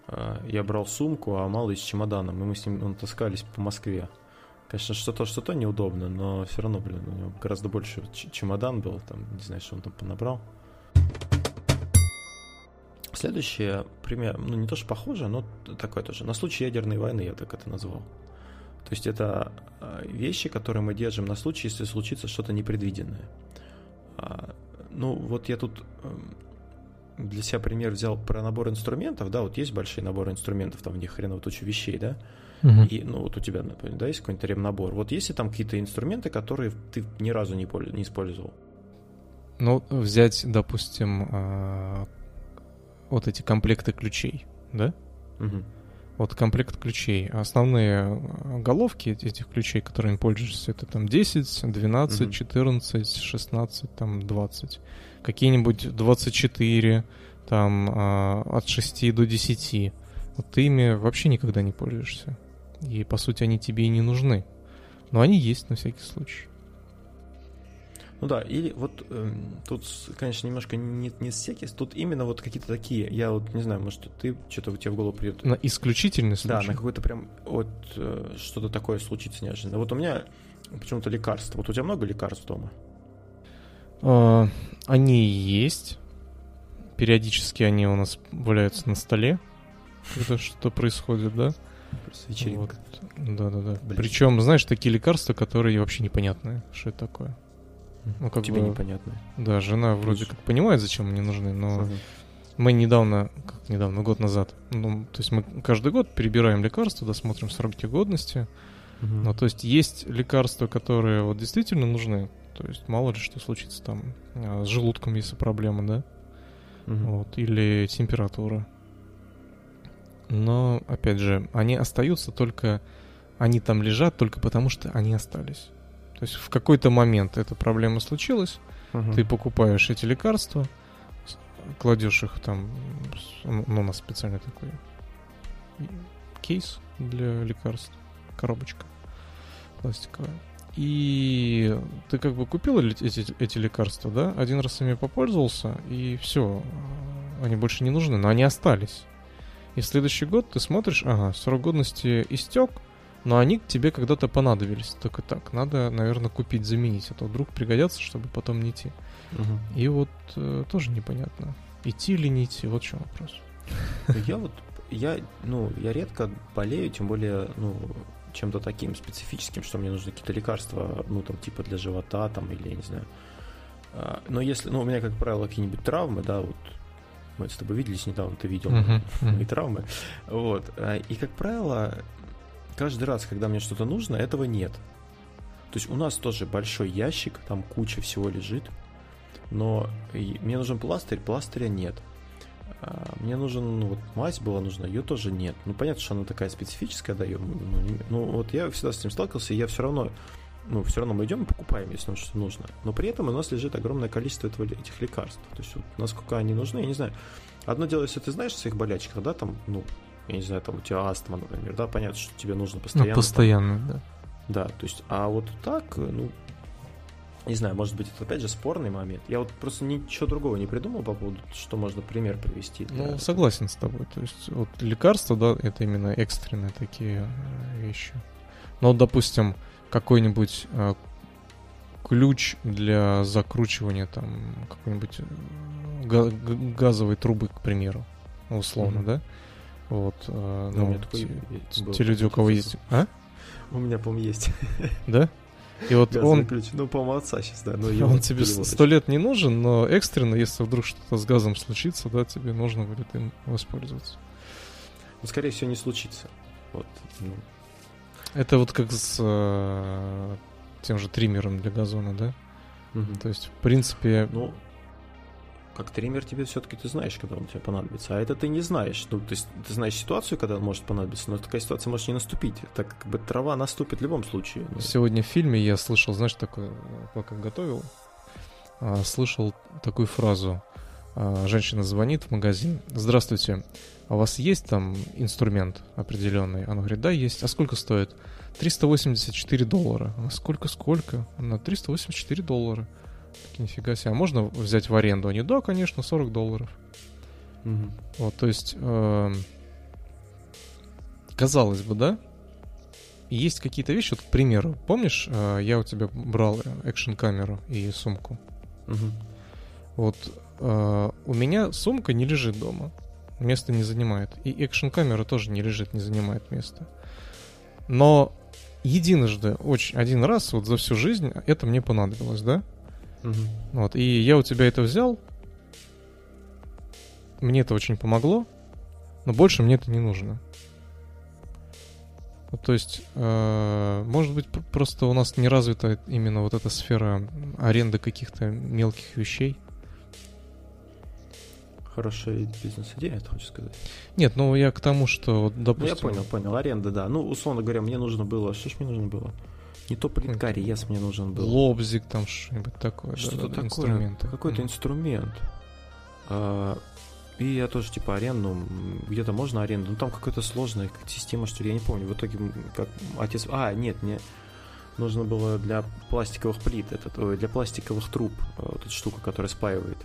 Э, я брал сумку, а малый с чемоданом, и мы с ним ну, таскались по Москве. Конечно, что-то, что-то неудобно, но все равно, блин, у него гораздо больше чемодан был, там, не знаю, что он там понабрал. Следующее пример, ну не то, что похоже, но такое тоже. На случай ядерной войны я так это назвал. То есть это а, вещи, которые мы держим на случай, если случится что-то непредвиденное. А, ну, вот я тут эм, для себя пример взял про набор инструментов, да, вот есть большие наборы инструментов, там в них хреново туча вещей, да, uh и, ну, вот у тебя, например, да, есть какой-нибудь ремнабор. Вот есть ли там какие-то инструменты, которые ты ни разу не, не использовал? Ну, взять, допустим, а, вот эти комплекты ключей, да? Угу. Вот комплект ключей. Основные а, головки этих ключей, которыми пользуешься, это там 10, 12, угу. 14, 16, там 20. Какие-нибудь 24, там а, от 6 до 10. Вот ты ими вообще никогда не пользуешься. И, по сути, они тебе и не нужны. Но они есть на всякий случай. Ну да, или вот э, тут, конечно, немножко не, не секис, тут именно вот какие-то такие, я вот не знаю, может, ты что-то у тебя в голову придет. На исключительный случай? Да, на какой-то прям вот э, что-то такое случится неожиданно. Вот у меня почему-то лекарства. Вот у тебя много лекарств дома? А, они есть. Периодически они у нас валяются на столе. Это что происходит, да? Вечеринка. Вот. Да-да-да. Причем, знаешь, такие лекарства, которые вообще непонятные, что это такое. Ну, как Тебе бы, непонятно. Да, жена вроде как понимает, зачем они нужны, но угу. мы недавно, как недавно, год назад, ну, то есть мы каждый год перебираем лекарства, досмотрим сроки годности. Угу. Ну, то есть есть лекарства, которые вот действительно нужны, то есть мало ли что случится там а, с желудком, если проблема, да? Угу. Вот, или температура. Но, опять же, они остаются только... Они там лежат только потому, что они остались. То есть в какой-то момент эта проблема случилась, uh-huh. ты покупаешь эти лекарства, кладешь их там, ну, у нас специальный такой кейс для лекарств, коробочка пластиковая. И ты как бы купил эти, эти лекарства, да, один раз ими попользовался, и все, они больше не нужны, но они остались. И в следующий год ты смотришь, ага, срок годности истек, но они тебе когда-то понадобились. Только так, надо, наверное, купить, заменить, а то вдруг пригодятся, чтобы потом не идти. Угу. И вот э, тоже непонятно, идти или не идти, вот в чем вопрос. Я вот, я, ну, я редко болею, тем более, ну, чем-то таким специфическим, что мне нужны какие-то лекарства, ну, там, типа для живота, там, или, я не знаю. А, но если, ну, у меня, как правило, какие-нибудь травмы, да, вот, мы с тобой виделись недавно, ты видел uh-huh. мои травмы, вот, а, и, как правило, каждый раз, когда мне что-то нужно, этого нет. То есть у нас тоже большой ящик, там куча всего лежит, но мне нужен пластырь, пластыря нет. А, мне нужен, ну вот мазь была нужна, ее тоже нет. Ну понятно, что она такая специфическая, да, ее, ну, не, ну вот я всегда с этим сталкивался, и я все равно, ну все равно мы идем и покупаем, если нам что-то нужно. Но при этом у нас лежит огромное количество этого, этих лекарств. То есть вот, насколько они нужны, я не знаю. Одно дело, если ты знаешь о своих болячках, да, там, ну, я не знаю, там у тебя астма, например, да, понятно, что тебе нужно постоянно. Ну, постоянно, там, да. Да, то есть, а вот так, ну, не знаю, может быть, это опять же спорный момент. Я вот просто ничего другого не придумал по поводу, что можно пример привести. Ну, этого. согласен с тобой. То есть, вот лекарства, да, это именно экстренные такие э, вещи. Но, допустим, какой-нибудь э, ключ для закручивания там какой-нибудь э, газовой трубы, к примеру, условно, mm-hmm. да? Вот, э, ну, ну те, те люди, у кого есть... А? У меня, по-моему, есть. Да? И вот он... ключ. Ну, по-моему, отца сейчас, да. Но он тебе сто лет не нужен, но экстренно, если вдруг что-то с газом случится, да, тебе нужно будет им воспользоваться. Ну, скорее всего, не случится. Вот. Ну. Это вот как с э, тем же триммером для газона, да? Угу. То есть, в принципе... Ну, как триммер тебе все-таки ты знаешь, когда он тебе понадобится, а это ты не знаешь. Ну, то есть ты знаешь ситуацию, когда он может понадобиться, но такая ситуация может не наступить. Так как бы трава наступит в любом случае. Ну. Сегодня в фильме я слышал, знаешь, такое, пока готовил, а, слышал такую фразу. А, женщина звонит в магазин. Здравствуйте, а у вас есть там инструмент определенный? Она говорит, да, есть. А сколько стоит? 384 доллара. А сколько-сколько? Она 384 доллара. Нифига себе. А можно взять в аренду? Они, да, конечно, 40 долларов. Угу. Вот, то есть, э, казалось бы, да? Есть какие-то вещи, вот, к примеру, помнишь, э, я у тебя брал экшн-камеру и сумку? Угу. Вот э, у меня сумка не лежит дома, место не занимает. И экшн-камера тоже не лежит, не занимает место. Но единожды, очень, один раз вот за всю жизнь это мне понадобилось, да? Угу. Вот, и я у тебя это взял, мне это очень помогло, но больше мне это не нужно. Ну, то есть, э, может быть, просто у нас не развита именно вот эта сфера аренды каких-то мелких вещей. Хорошая бизнес-идея, ты хочешь сказать? Нет, ну я к тому, что, допустим... Ну, я понял, понял. Аренда, да. Ну, условно говоря, мне нужно было... Что ж мне нужно было? Не то плиткарез мне нужен был. Лобзик там, что-нибудь такое. Что-то да, такое. Инструменты. Какой-то mm. инструмент. А, и я тоже, типа, аренду, где-то можно аренду, ну там какая-то сложная система, что ли, я не помню. В итоге, как отец... А, нет, мне нужно было для пластиковых плит, этот, ой, для пластиковых труб, э, вот эта штука, которая спаивает.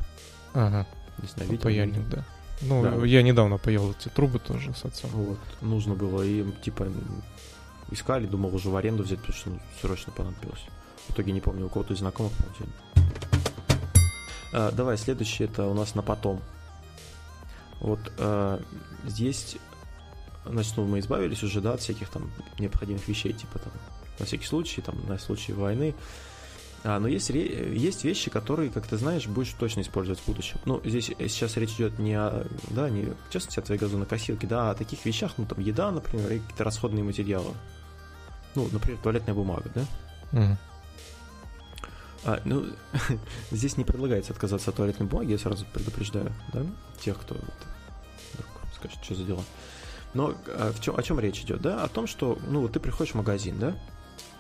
Ага. Не знаю, видел? Паяльник, да. Ну, да. я недавно паял эти трубы тоже с отцом. Вот, нужно было, и, типа, искали, думал уже в аренду взять, потому что ну, срочно понадобилось. В итоге не помню, у кого-то из знакомых получили. А, давай, следующий это у нас на потом. Вот э, здесь, значит, ну, мы избавились уже, да, от всяких там необходимых вещей, типа там, на всякий случай, там, на случай войны. А, но есть, есть вещи, которые, как ты знаешь, будешь точно использовать в будущем. Ну, здесь сейчас речь идет не о, да, не, в частности, о твоей газонокосилке, да, а о таких вещах, ну, там, еда, например, и какие-то расходные материалы. Ну, например, туалетная бумага, да? Mm. А, ну, здесь не предлагается отказаться от туалетной бумаги, я сразу предупреждаю, да, тех, кто скажет, что за дела. Но а, в чем, о чем речь идет, да? О том, что, ну, вот ты приходишь в магазин, да?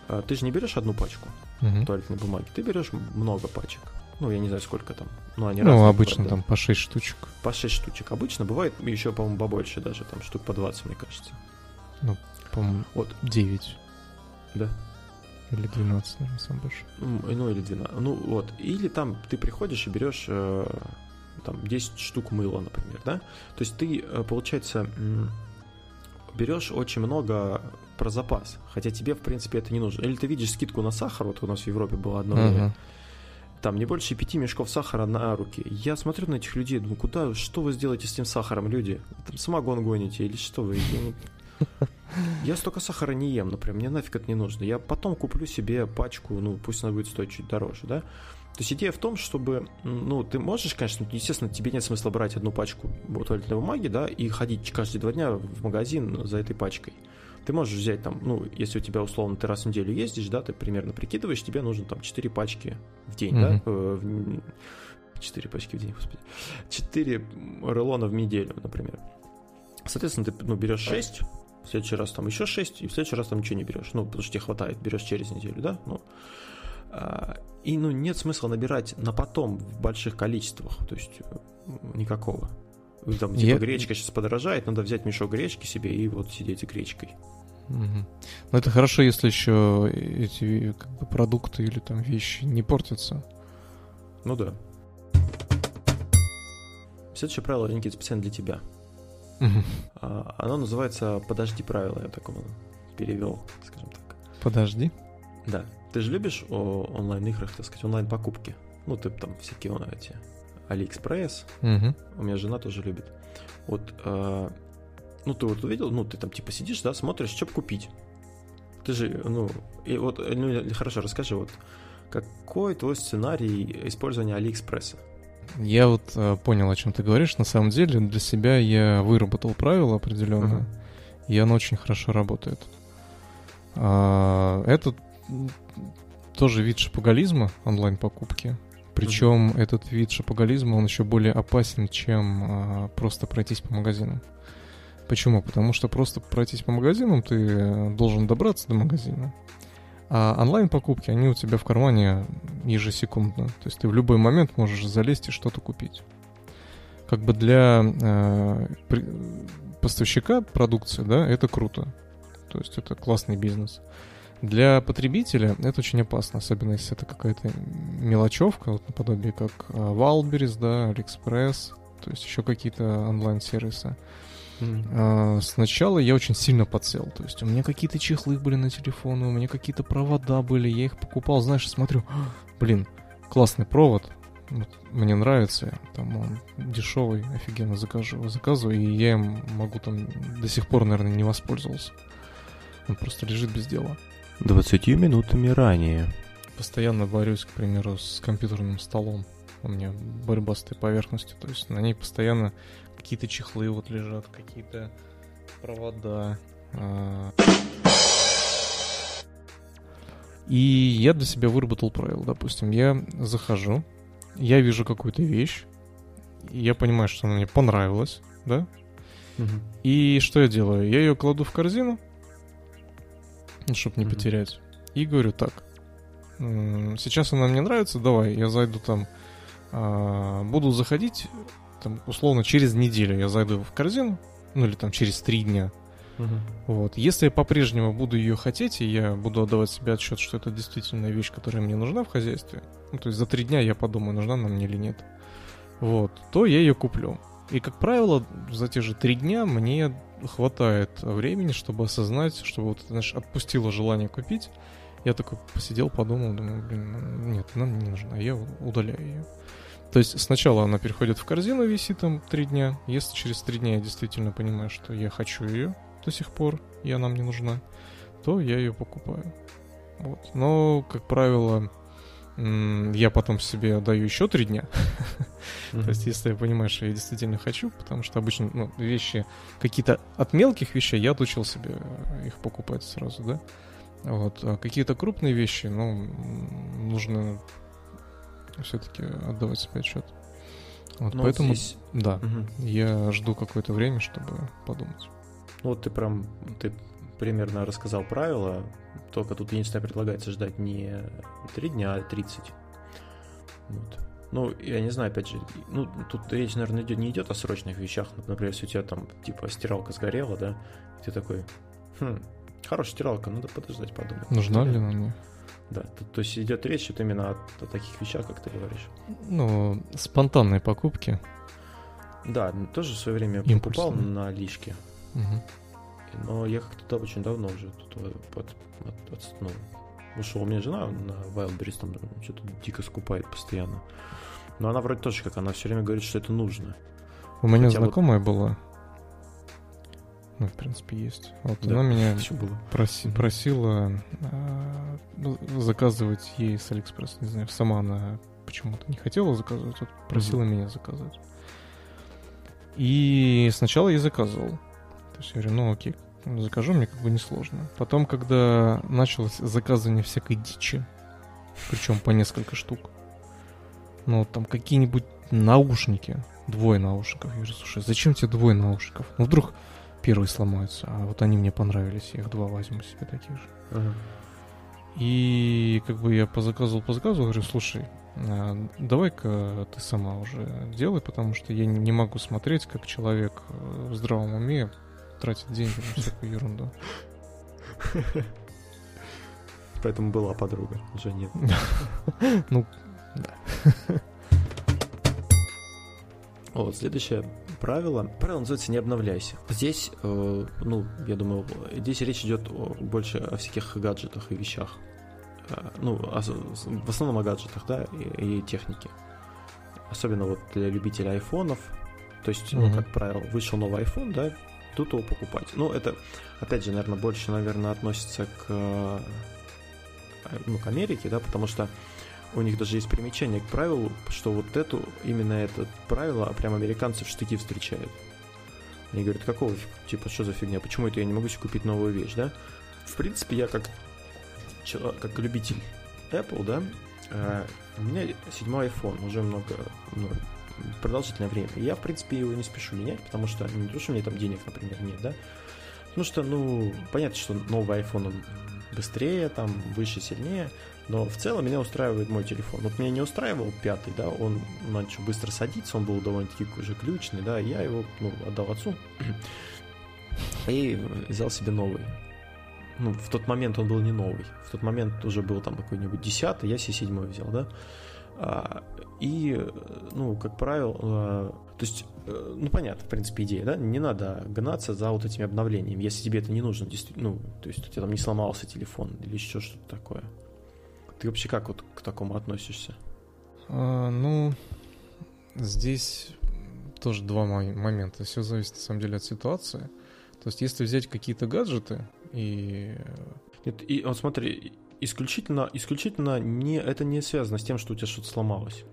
А, ты же не берешь одну пачку uh-huh. туалетной бумаги, ты берешь много пачек. Ну, я не знаю, сколько там. Ну, они Ну, обычно правда. там по 6 штучек. По 6 штучек. Обычно бывает еще, по-моему, побольше даже, там штук по 20, мне кажется. Ну, по-моему, вот. 9. Да. Или 12, наверное, сам больше. Ну, или 12. Ну, вот. Или там ты приходишь и берешь э, там 10 штук мыла, например, да? То есть ты, э, получается, берешь очень много про запас, хотя тебе, в принципе, это не нужно. Или ты видишь скидку на сахар, вот у нас в Европе было одно uh-huh. время, там не больше пяти мешков сахара на руки. Я смотрю на этих людей, думаю, куда, что вы сделаете с этим сахаром, люди? Там самогон гоните или что вы? Я, столько сахара не ем, например, мне нафиг это не нужно. Я потом куплю себе пачку, ну, пусть она будет стоить чуть дороже, да? То есть идея в том, чтобы, ну, ты можешь, конечно, естественно, тебе нет смысла брать одну пачку туалетной бумаги, да, и ходить каждые два дня в магазин за этой пачкой. Ты можешь взять там, ну, если у тебя условно ты раз в неделю ездишь, да, ты примерно прикидываешь, тебе нужно там 4 пачки в день, mm-hmm. да, э, 4 пачки в день, господи, 4 рулона в неделю, например. Соответственно, ты ну, берешь 6, в следующий раз там еще 6, и в следующий раз там ничего не берешь, ну, потому что тебе хватает, берешь через неделю, да, ну, а, и ну, нет смысла набирать на потом в больших количествах, то есть никакого. Там, типа, Я... гречка сейчас подорожает, надо взять мешок гречки себе и вот сидеть гречкой. Угу. Ну, это хорошо, если еще эти как бы, продукты или там вещи не портятся. Ну да. Следующее правило, Никита, специально для тебя. Угу. Оно называется «Подожди правила», я так его перевел, скажем так. «Подожди»? Да. Ты же любишь о онлайн-играх, так сказать, онлайн-покупки? Ну, ты там всякие эти Алиэкспресс. Угу. У меня жена тоже любит. Вот, э, ну, ты вот увидел, ну, ты там типа сидишь, да, смотришь, что купить. Ты же, ну, и вот, ну, хорошо, расскажи, вот, какой твой сценарий использования Алиэкспресса? Я вот э, понял, о чем ты говоришь. На самом деле, для себя я выработал правила определенное, uh-huh. и оно очень хорошо работает. А, это тоже вид шапоголизма онлайн-покупки. Причем mm-hmm. этот вид шапоголизма, он еще более опасен, чем а, просто пройтись по магазинам. Почему? Потому что просто пройтись по магазинам ты должен добраться до магазина. А онлайн-покупки, они у тебя в кармане ежесекундно. То есть ты в любой момент можешь залезть и что-то купить. Как бы для э, при, поставщика продукции, да, это круто. То есть это классный бизнес. Для потребителя это очень опасно, особенно если это какая-то мелочевка, вот наподобие как а, Wildberries, да, AliExpress, то есть еще какие-то онлайн-сервисы. Mm. Сначала я очень сильно подсел. То есть у меня какие-то чехлы были на телефоне, у меня какие-то провода были, я их покупал, знаешь, смотрю, блин, классный провод, вот, мне нравится, там он дешевый, офигенно закажу, заказываю, и я им могу там до сих пор, наверное, не воспользовался. Он просто лежит без дела. 20 минутами ранее. Постоянно борюсь, к примеру, с компьютерным столом. у меня борьба с этой поверхностью. То есть на ней постоянно какие-то чехлы вот лежат, какие-то провода. А. И я для себя выработал правило. Допустим, я захожу, я вижу какую-то вещь, я понимаю, что она мне понравилась, да? Угу. И что я делаю? Я ее кладу в корзину, чтобы не угу. потерять. И говорю так. Сейчас она мне нравится, давай, я зайду там, а, буду заходить, там, условно, через неделю я зайду в корзину, ну или там через три дня. Угу. Вот. Если я по-прежнему буду ее хотеть, и я буду отдавать себе отчет, что это действительно вещь, которая мне нужна в хозяйстве, ну, то есть за три дня я подумаю, нужна она мне или нет, вот, то я ее куплю. И, как правило, за те же три дня мне хватает времени, чтобы осознать, чтобы вот, знаешь, отпустило желание купить. Я такой посидел, подумал, думаю, блин, нет, она мне не нужна, я удаляю ее. То есть сначала она переходит в корзину, висит там три дня. Если через три дня я действительно понимаю, что я хочу ее до сих пор, и она мне нужна, то я ее покупаю. Вот. Но, как правило, я потом себе даю еще три дня. То есть, если я понимаю, что я действительно хочу, потому что обычно ну, вещи, какие-то от мелких вещей я отучил себе их покупать сразу, да. Вот. А какие-то крупные вещи, ну, нужно все-таки отдавать себе отчет. Вот, ну, поэтому, здесь... да, угу. я жду какое-то время, чтобы подумать. Ну, вот ты прям, ты примерно рассказал правила, только тут единственное предлагается ждать не 3 дня, а 30. Вот. Ну, я не знаю, опять же, ну, тут речь, наверное, идет, не идет о срочных вещах. Например, если у тебя там, типа, стиралка сгорела, да, ты такой, хм, хорошая стиралка, надо подождать, подумать. Нужна ли она мне? Да, то, то есть идет речь вот именно о, о таких вещах, как ты говоришь. Ну, спонтанные покупки. Да, тоже в свое время Импульсные. покупал на Алишке. Угу. Но я как-то очень давно уже тут под, от, от, ну, ушел. У меня жена на Wildberries там что-то дико скупает постоянно. Но она вроде тоже как, она все время говорит, что это нужно. У меня Хотя знакомая вот... была. Ну, в принципе, есть. Вот да, она меня было? Проси, просила э, заказывать ей с Алиэкспресс. Не знаю, сама она почему-то не хотела заказывать, вот просила mm-hmm. меня заказать. И сначала я заказывал. То есть я говорю, ну окей, закажу, мне как бы несложно. Потом, когда началось заказывание всякой дичи, причем по несколько штук, ну, там какие-нибудь наушники, двое наушников. Я говорю, слушай, зачем тебе двое наушников? Ну, вдруг первый сломается, а вот они мне понравились, я их два возьму себе таких же. Ага. И как бы я позаказывал, позаказывал, говорю, слушай, а, давай-ка ты сама уже делай, потому что я не могу смотреть, как человек э, в здравом уме тратит деньги на всякую ерунду. Поэтому была подруга, уже нет. Ну, да. Вот, следующее правило. Правило называется «не обновляйся». Здесь, э, ну, я думаю, здесь речь идет больше о всяких гаджетах и вещах. Э, ну, в основном о гаджетах, да, и, технике. Особенно вот для любителей айфонов. То есть, ну, как правило, вышел новый iPhone, да, тут его покупать. Ну, это, опять же, наверное, больше, наверное, относится к, э, ну, к Америке, да, потому что у них даже есть примечание к правилу, что вот эту, именно это правило а прям американцы в штыки встречают. Они говорят, какого, типа, что за фигня, почему это я не могу себе купить новую вещь, да? В принципе, я как, как любитель Apple, да, э, у меня седьмой iPhone, уже много, ну, продолжительное время. Я, в принципе, его не спешу менять, потому что не то, что меня там денег, например, нет, да. Потому что, ну, понятно, что новый iPhone он быстрее, там, выше, сильнее, но в целом меня устраивает мой телефон. Вот меня не устраивал пятый, да, он начал быстро садиться, он был довольно-таки уже ключный, да, я его, ну, отдал отцу и взял себе новый. Ну, в тот момент он был не новый. В тот момент уже был там какой-нибудь десятый, я себе седьмой взял, да. А, и, ну, как правило, а, то есть, э, ну, понятно, в принципе, идея, да, не надо гнаться за вот этими обновлениями, если тебе это не нужно, действительно, ну, то есть у тебя там не сломался телефон или еще что-то такое. Ты вообще как вот к такому относишься? А, ну, здесь тоже два момента. Все зависит, на самом деле, от ситуации. То есть, если взять какие-то гаджеты и... Нет, и вот смотри, исключительно, исключительно не, это не связано с тем, что у тебя что-то сломалось.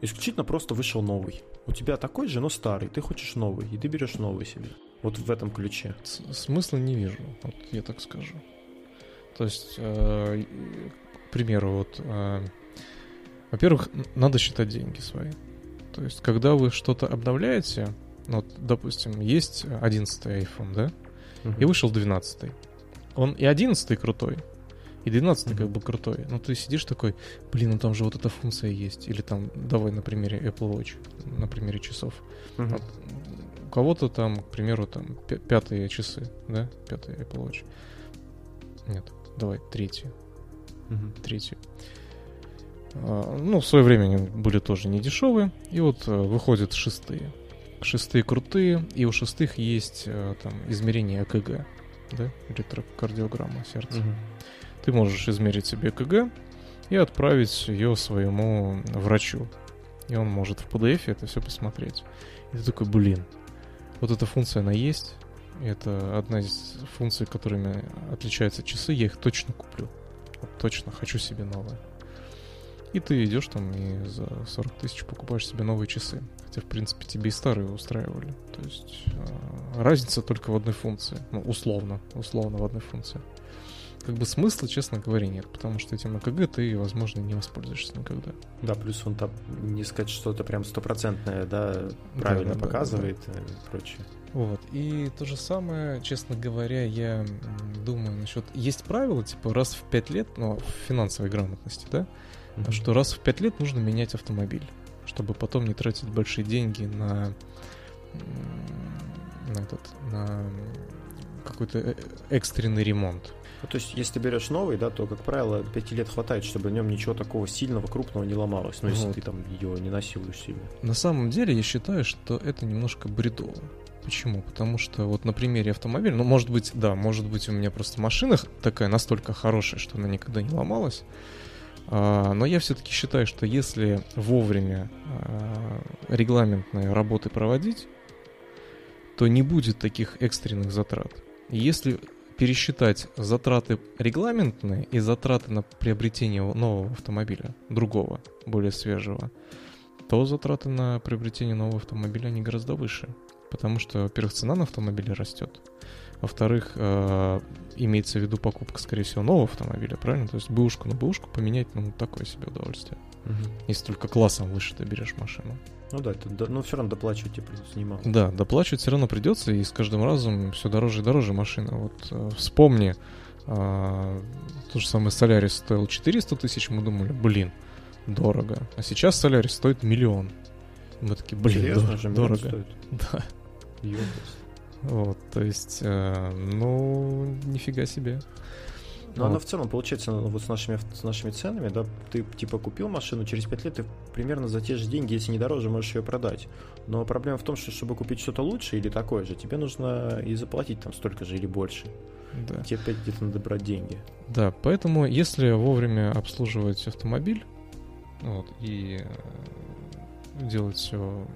исключительно просто вышел новый. У тебя такой же, но старый, ты хочешь новый, и ты берешь новый себе. Вот в этом ключе. С смысла не вижу, вот я так скажу. То есть, э, примеру, вот, э, во-первых, надо считать деньги свои. То есть, когда вы что-то обновляете, ну, вот, допустим, есть 11 iPhone, да, угу. и вышел 12 Он и 11 крутой, и 12 mm-hmm. как бы крутой. Но ты сидишь такой, блин, ну там же вот эта функция есть. Или там, давай на примере Apple Watch, на примере часов. Mm-hmm. Вот, у кого-то там, к примеру, там пятые часы, да, пятые Apple Watch. Нет, давай, третьи. Mm-hmm. Третьи. А, ну, в свое время они были тоже не дешевые. И вот а, выходят шестые. Шестые крутые, и у шестых есть а, там измерение АКГ, да, электрокардиограмма сердца. Mm-hmm. Ты можешь измерить себе КГ и отправить ее своему врачу. И он может в PDF это все посмотреть. И ты такой, блин, вот эта функция, она есть. Это одна из функций, которыми отличаются часы. Я их точно куплю. Вот точно, хочу себе новое. И ты идешь там и за 40 тысяч покупаешь себе новые часы. Хотя, в принципе, тебе и старые устраивали. То есть э, разница только в одной функции. Ну, условно. Условно в одной функции как бы смысла, честно говоря, нет, потому что этим АКГ ты, возможно, не воспользуешься никогда. Да, плюс он там, не сказать, что это прям стопроцентное, да, правильно да, да, показывает да, да. и прочее. Вот, и то же самое, честно говоря, я думаю насчет... Есть правило, типа, раз в пять лет, ну, в финансовой грамотности, да, mm-hmm. что раз в пять лет нужно менять автомобиль, чтобы потом не тратить большие деньги на на этот, на какой-то э, экстренный ремонт. Ну, то есть, если ты берешь новый, да, то, как правило, 5 лет хватает, чтобы в нем ничего такого сильного, крупного не ломалось. Ну, если вот. ты там ее не насилуешь сильно. На самом деле, я считаю, что это немножко бредово. Почему? Потому что вот на примере автомобиля, ну, может быть, да, может быть, у меня просто машина такая настолько хорошая, что она никогда не ломалась. А, но я все-таки считаю, что если вовремя а, регламентные работы проводить, то не будет таких экстренных затрат. Если пересчитать затраты регламентные и затраты на приобретение нового автомобиля, другого, более свежего, то затраты на приобретение нового автомобиля, они гораздо выше. Потому что, во-первых, цена на автомобиле растет. Во-вторых, э, имеется в виду покупка, скорее всего, нового автомобиля, правильно? То есть бэушку на бэушку поменять, ну, такое себе удовольствие. Угу. Если только классом выше ты берешь машину. Ну да, это, но все равно доплачивать тебе придется немало. Да, доплачивать все равно придется, и с каждым разом все дороже и дороже машина. Вот э, вспомни, э, то же самое Солярис стоил 400 тысяч, мы думали, блин, дорого. А сейчас Солярис стоит миллион. Мы такие, блин, Серьезно, дор- же дорого. Стоит? Да. Ёбус. Вот, то есть, э, ну, нифига себе. Но вот. оно в целом получается ну, вот с нашими, с нашими ценами, да, ты типа купил машину, через 5 лет ты примерно за те же деньги, если не дороже, можешь ее продать. Но проблема в том, что чтобы купить что-то лучше или такое же, тебе нужно и заплатить там столько же или больше. Да. Тебе опять где-то надо брать деньги. Да, поэтому если вовремя обслуживать автомобиль вот, и э, делать все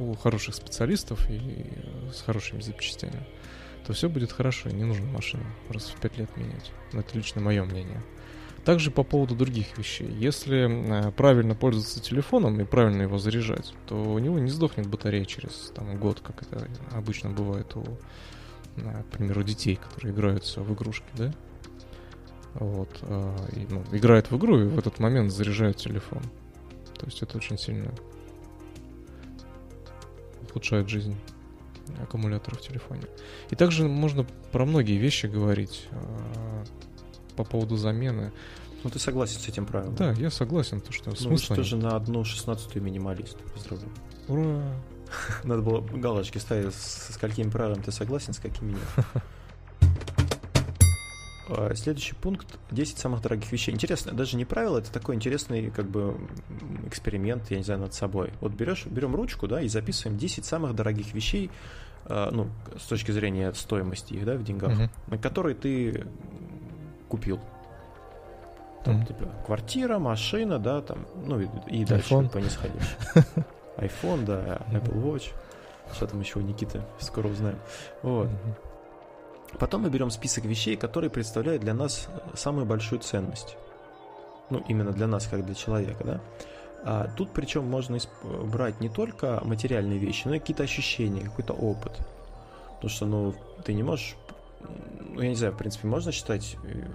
у хороших специалистов и с хорошими запчастями, то все будет хорошо, и не нужно машину раз в 5 лет менять. Это лично мое мнение. Также по поводу других вещей. Если э, правильно пользоваться телефоном и правильно его заряжать, то у него не сдохнет батарея через там, год, как это обычно бывает у, э, к примеру, детей, которые играются в игрушки, да? Вот. Э, и, ну, играют в игру и в этот момент заряжают телефон. То есть это очень сильно ухудшает жизнь аккумулятора в телефоне. И также можно про многие вещи говорить э, по поводу замены. Ну, ты согласен с этим правилом? Да, я согласен, то, что ну, смысл... Ну, же на одну шестнадцатую минималист. Поздравляю. Ура! Надо было галочки ставить, со сколькими правилами ты согласен, с какими нет. А, следующий пункт 10 самых дорогих вещей. Интересно, даже не правило, это такой интересный как бы эксперимент, я не знаю, над собой. Вот берешь, берем ручку, да, и записываем 10 самых дорогих вещей, а, ну, с точки зрения стоимости их, да, в деньгах, uh-huh. которые ты купил. Там, uh-huh. типа, квартира, машина, да, там, ну, и, и дальше iPhone. по нисходящей. iPhone, да, Apple Watch. Что там еще у Никиты, скоро узнаем. Вот. Uh-huh. Потом мы берем список вещей, которые представляют для нас самую большую ценность. Ну, именно для нас, как для человека, да. А тут причем можно брать не только материальные вещи, но и какие-то ощущения, какой-то опыт. Потому что, ну, ты не можешь... Ну, я не знаю, в принципе, можно считать... Э,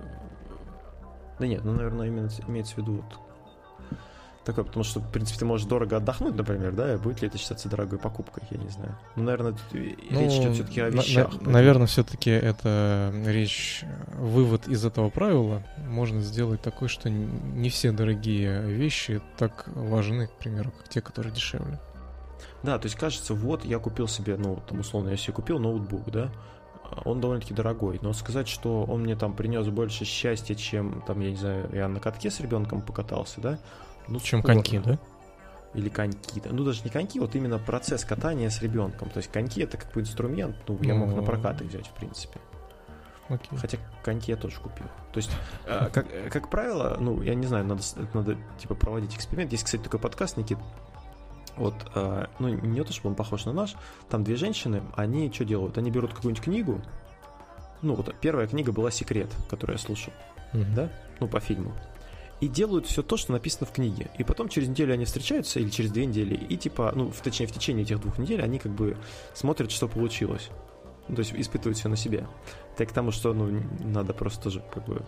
да нет, ну, наверное, именно имеется в виду вот такое, потому что, в принципе, ты можешь дорого отдохнуть, например, да, и будет ли это считаться дорогой покупкой, я не знаю. Ну, наверное, тут ну, речь идет все-таки о вещах. На, наверное, все-таки это речь, вывод из этого правила можно сделать такой, что не все дорогие вещи так важны, к примеру, как те, которые дешевле. Да, то есть кажется, вот я купил себе, ну, там, условно, я себе купил ноутбук, да, он довольно-таки дорогой, но сказать, что он мне там принес больше счастья, чем, там, я не знаю, я на катке с ребенком покатался, да, ну, Чем спорно. коньки, да? Или коньки. Ну, даже не коньки, вот именно процесс катания с ребенком. То есть коньки это как бы инструмент, ну, я мог на прокат их взять, в принципе. Окей. Хотя коньки я тоже купил. То есть, э, как, как правило, ну, я не знаю, надо, надо типа проводить эксперимент. Есть, кстати, такой подкаст, Никит. Вот, э, ну, не то, чтобы он похож на наш. Там две женщины, они что делают? Они берут какую-нибудь книгу. Ну, вот первая книга была «Секрет», которую я слушал. Mm-hmm. Да? Ну, по фильму и делают все то, что написано в книге. И потом через неделю они встречаются, или через две недели, и типа, ну, в, точнее, в течение этих двух недель они как бы смотрят, что получилось. Ну, то есть испытывают все на себе. Так к тому, что, ну, надо просто тоже как бы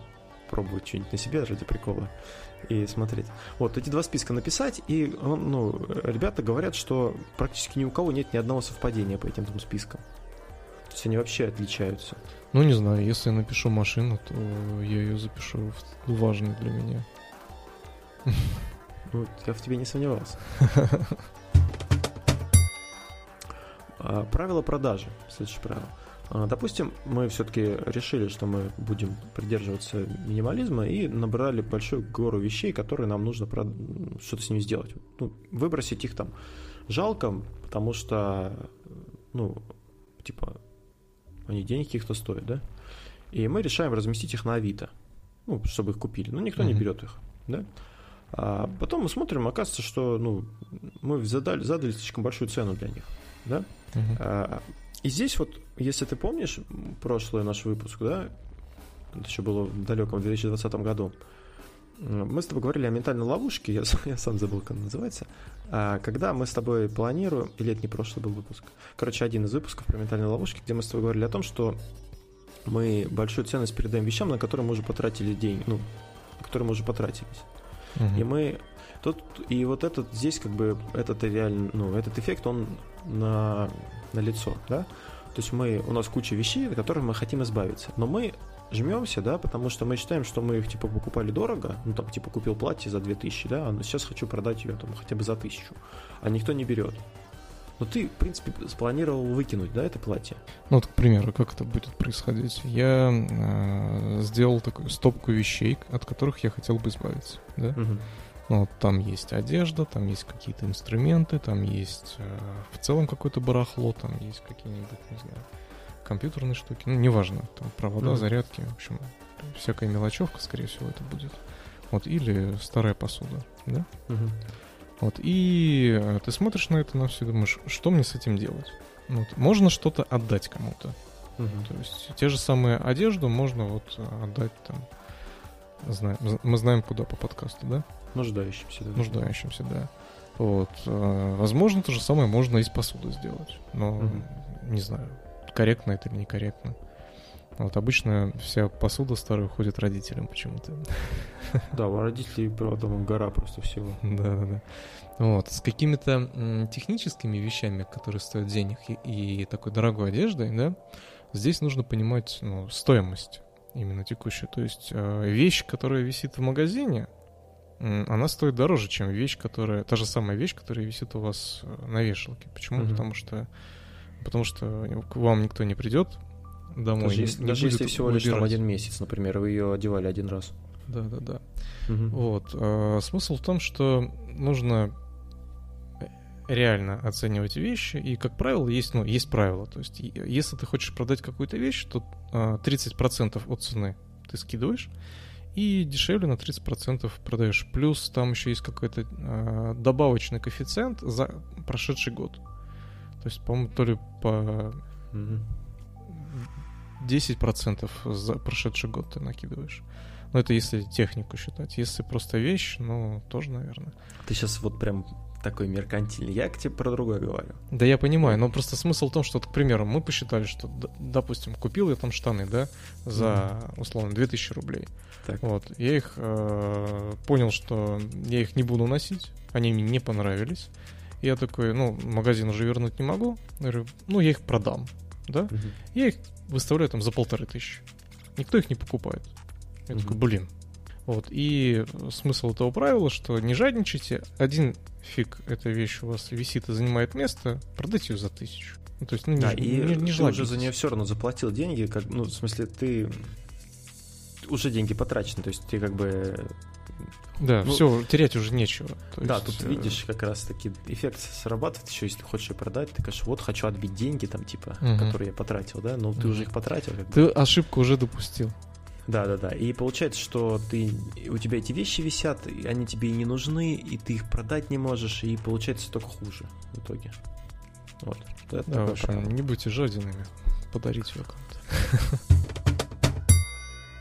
пробовать что-нибудь на себе ради прикола и смотреть. Вот, эти два списка написать, и, ну, ребята говорят, что практически ни у кого нет ни одного совпадения по этим двум спискам. То есть они вообще отличаются. Ну, не знаю, если я напишу машину, то я ее запишу в важный для меня. Ну, я в тебе не сомневался. А, правило продажи. Следующее правило. А, допустим, мы все-таки решили, что мы будем придерживаться минимализма и набрали большую гору вещей, которые нам нужно что-то с ними сделать. Ну, выбросить их там жалко, потому что, ну, типа, они денег каких-то стоят, да? И мы решаем разместить их на Авито, ну, чтобы их купили. Но никто mm-hmm. не берет их, да? А потом мы смотрим, оказывается, что ну, мы задали, задали слишком большую цену для них. Да? Uh-huh. А, и здесь вот, если ты помнишь прошлый наш выпуск, да, это еще было в далеком 2020 году, мы с тобой говорили о ментальной ловушке, я, я сам забыл, как она называется, а, когда мы с тобой планируем, или это не прошлый был выпуск, короче, один из выпусков про ментальные ловушки, где мы с тобой говорили о том, что мы большую ценность передаем вещам, на которые мы уже потратили деньги, ну, на которые мы уже потратились. Угу. И мы тут и вот этот здесь как бы этот реально, ну этот эффект он на на лицо, да. То есть мы у нас куча вещей, от которых мы хотим избавиться, но мы жмемся, да, потому что мы считаем, что мы их типа покупали дорого, ну там типа купил платье за 2000, да, а сейчас хочу продать ее там хотя бы за 1000, а никто не берет. Но ты, в принципе, спланировал выкинуть, да, это платье? Ну, вот, к примеру, как это будет происходить? Я э, сделал такую стопку вещей, от которых я хотел бы избавиться, да? Угу. Ну, вот там есть одежда, там есть какие-то инструменты, там есть э, в целом какое-то барахло, там есть какие-нибудь, не знаю, компьютерные штуки, ну, неважно, там провода, угу. зарядки, в общем, всякая мелочевка, скорее всего, это будет. Вот, или старая посуда, да? Угу. Вот, и э, ты смотришь на это на все и думаешь, что мне с этим делать? Вот, можно что-то отдать кому-то. Угу. То есть те же самые одежду можно вот э, отдать там. Знаем, мы знаем, куда по подкасту, да? Нуждающимся, да. Нуждающимся, да. Вот. Э, возможно, то же самое можно из посуды сделать. Но угу. не знаю, корректно это или некорректно. Вот обычно вся посуда старая уходит родителям почему-то. Да, у родителей, правда, гора просто всего. Да, да, да. Вот, с какими-то техническими вещами, которые стоят денег, и, и такой дорогой одеждой, да, здесь нужно понимать ну, стоимость именно текущую. То есть э, вещь, которая висит в магазине, она стоит дороже, чем вещь, которая... Та же самая вещь, которая висит у вас э, на вешалке. Почему? Угу. Потому что потому что к вам никто не придет домой. Даже, если, даже если всего лишь там один месяц, например, вы ее одевали один раз. Да, да, да. Угу. Вот. А, смысл в том, что нужно реально оценивать вещи, и, как правило, есть, ну, есть правило. То есть, если ты хочешь продать какую-то вещь, то 30% а, от цены ты скидываешь, и дешевле на 30% продаешь. Плюс там еще есть какой-то э, добавочный коэффициент за прошедший год. То есть, по-моему, то ли по... Mm-hmm 10% за прошедший год ты накидываешь. Ну, это если технику считать. Если просто вещь, ну, тоже, наверное. Ты сейчас вот прям такой меркантильный. Я к тебе про другое говорю. Да я понимаю, но просто смысл в том, что, к примеру, мы посчитали, что, допустим, купил я там штаны, да, за, условно, 2000 рублей. Так. Вот, я их э, понял, что я их не буду носить, они мне не понравились. Я такой, ну, магазин уже вернуть не могу. Я говорю, ну, я их продам, да? Угу. Я их выставляю там за полторы тысячи. Никто их не покупает. Я угу. такой, блин. Вот, и смысл этого правила, что не жадничайте, один фиг эта вещь у вас висит и занимает место, продайте ее за тысячу. Ну, то есть, ну, да, не, и не, не ты уже за нее все равно заплатил деньги, как, ну, в смысле, ты уже деньги потрачены, то есть ты как бы да, ну, все, терять уже нечего. Да, есть, тут э... видишь, как раз таки эффект срабатывает еще, если хочешь ее продать, ты говоришь, вот хочу отбить деньги, там, типа, угу. которые я потратил, да, но ну, ты угу. уже их потратил. Как ты бы. ошибку уже допустил. Да, да, да. И получается, что ты, у тебя эти вещи висят, и они тебе и не нужны, и ты их продать не можешь, и получается только хуже в итоге. Вот. Это да, в общем, не будьте жадинами. Подарите ее кому-то.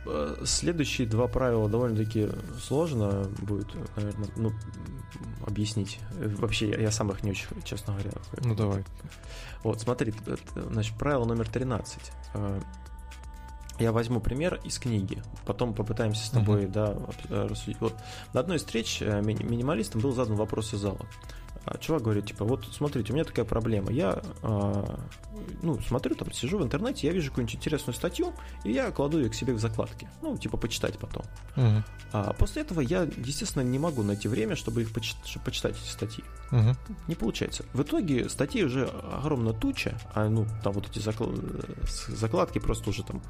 Э, следующие два правила довольно-таки сложно будет, наверное, ну, объяснить. Вообще, я сам их не очень, честно говоря. Ну, давай. Вот, смотри, значит, правило номер 13. Э, я возьму пример из книги, потом попытаемся с тобой, uh-huh. да, рассудить. Вот на одной из встреч э, минималистам был задан вопрос из зала. А чувак говорит, типа, вот смотрите, у меня такая проблема. Я, а, ну, смотрю, там, сижу в интернете, я вижу какую-нибудь интересную статью, и я кладу ее к себе в закладки. Ну, типа, почитать потом. Uh-huh. А после этого я, естественно, не могу найти время, чтобы их почитать, чтобы почитать эти статьи. Uh-huh. Не получается. В итоге статей уже огромная туча, а, ну, там вот эти закладки просто уже там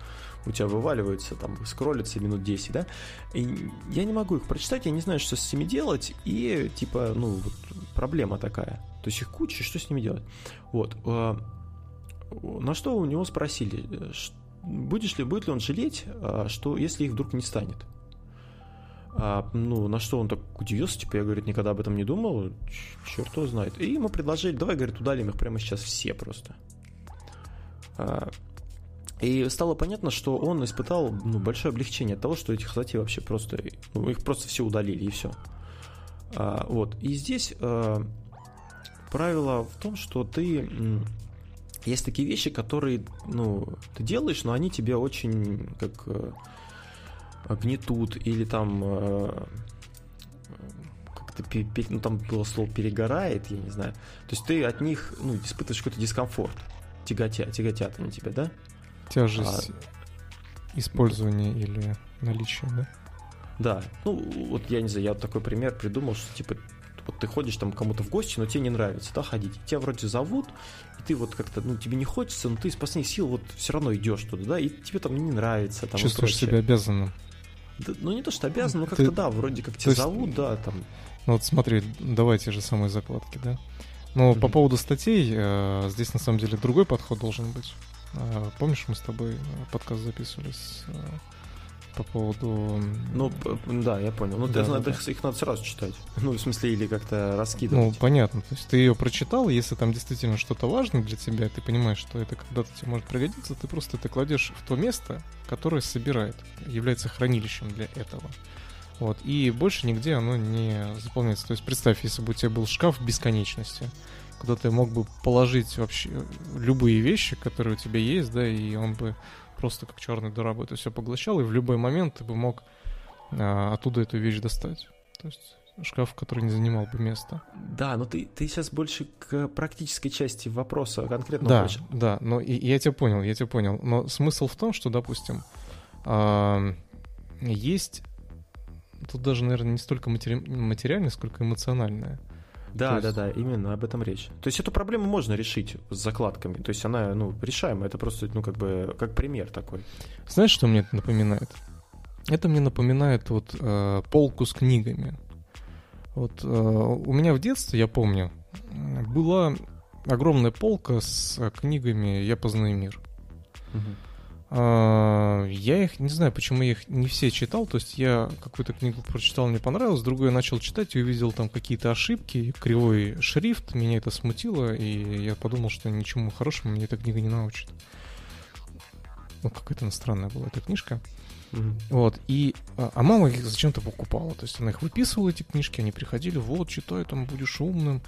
у тебя вываливаются, там, скроллятся минут 10, да? И я не могу их прочитать, я не знаю, что с ними делать, и, типа, ну, вот проблема такая. То есть их куча, что с ними делать? Вот. А, на что у него спросили, будешь ли, будет ли он жалеть, а, что если их вдруг не станет? А, ну, на что он так удивился, типа, я, говорит, никогда об этом не думал, черт его знает. И ему предложили, давай, говорит, удалим их прямо сейчас все просто. А, и стало понятно, что он испытал ну, большое облегчение от того, что этих статей вообще просто, ну, их просто все удалили и все. А, вот. И здесь а, правило в том, что ты есть такие вещи, которые, ну, ты делаешь, но они тебе очень как э, гнетут или там э, как-то, ну, там было слово перегорает, я не знаю. То есть ты от них, ну, испытываешь какой-то дискомфорт, тяготя, тяготят они тебя, да? Тяжесть а... использования или наличия, да? Да, ну вот я не знаю, я вот такой пример придумал, что типа вот ты ходишь там кому-то в гости, но тебе не нравится, да, ходить. Тебя вроде зовут, и ты вот как-то, ну, тебе не хочется, но ты из последних сил вот все равно идешь туда, да, и тебе там не нравится. Там, Чувствуешь себя обязанным. Да, ну, не то, что обязан, но как-то, да, вроде как тебя есть... зовут, да, там. Ну, вот смотри, давай те же самые закладки, да. Но mm-hmm. по поводу статей, э, здесь на самом деле другой подход должен быть. Э, помнишь, мы с тобой э, подкаст записывали с э, по поводу... Ну, да, я понял. Ну, да, ты, да, надо, да. их надо сразу читать. Ну, в смысле, или как-то раскидывать. Ну, понятно. То есть ты ее прочитал, если там действительно что-то важное для тебя, ты понимаешь, что это когда-то тебе может пригодиться, ты просто это кладешь в то место, которое собирает, является хранилищем для этого. Вот. И больше нигде оно не заполняется. То есть представь, если бы у тебя был шкаф бесконечности, куда ты мог бы положить вообще любые вещи, которые у тебя есть, да, и он бы просто как черная дыра бы это все поглощал, и в любой момент ты бы мог а, оттуда эту вещь достать. То есть шкаф, который не занимал бы места. Да, но ты, ты сейчас больше к практической части вопроса конкретно. Да, хочешь. да, но и, я тебя понял, я тебя понял. Но смысл в том, что, допустим, э, есть тут даже, наверное, не столько матери... материальное, сколько эмоциональное. Да, есть... да, да, именно об этом речь. То есть эту проблему можно решить с закладками. То есть она, ну, решаемая. Это просто, ну, как бы, как пример такой. Знаешь, что мне это напоминает? Это мне напоминает вот э, полку с книгами. Вот э, у меня в детстве, я помню, была огромная полка с книгами «Я познаю мир». Угу. А, я их не знаю, почему я их не все читал. То есть я какую-то книгу прочитал, мне понравилось, другую я начал читать и увидел там какие-то ошибки, кривой шрифт, меня это смутило, и я подумал, что ничему хорошему мне эта книга не научит. Ну, какая-то иностранная была эта книжка. Mm-hmm. Вот, и, а, а мама их зачем-то покупала. То есть она их выписывала, эти книжки, они приходили, вот, читай, там будешь умным.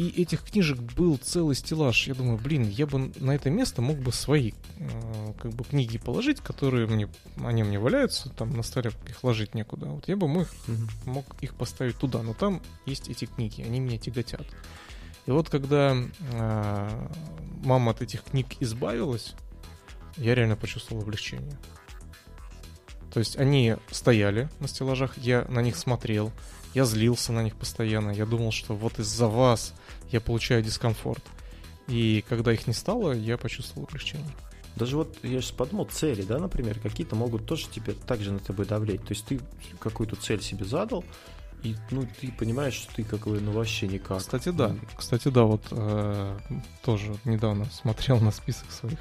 И этих книжек был целый стеллаж. Я думаю, блин, я бы на это место мог бы свои э, как бы книги положить, которые мне, они мне валяются, там на столе их ложить некуда. Вот я бы мог, mm-hmm. мог их поставить туда, но там есть эти книги, они меня тяготят. И вот когда э, мама от этих книг избавилась, я реально почувствовал облегчение. То есть они стояли на стеллажах, я на них смотрел, я злился на них постоянно, я думал, что вот из-за вас я получаю дискомфорт. И когда их не стало, я почувствовал облегчение. Даже вот я сейчас подумал, цели, да, например, какие-то могут тоже тебе также на тобой давлеть. То есть ты какую-то цель себе задал, и ну ты понимаешь, что ты как бы ну вообще никак. Кстати, да. Кстати, да, вот э, тоже недавно смотрел на список своих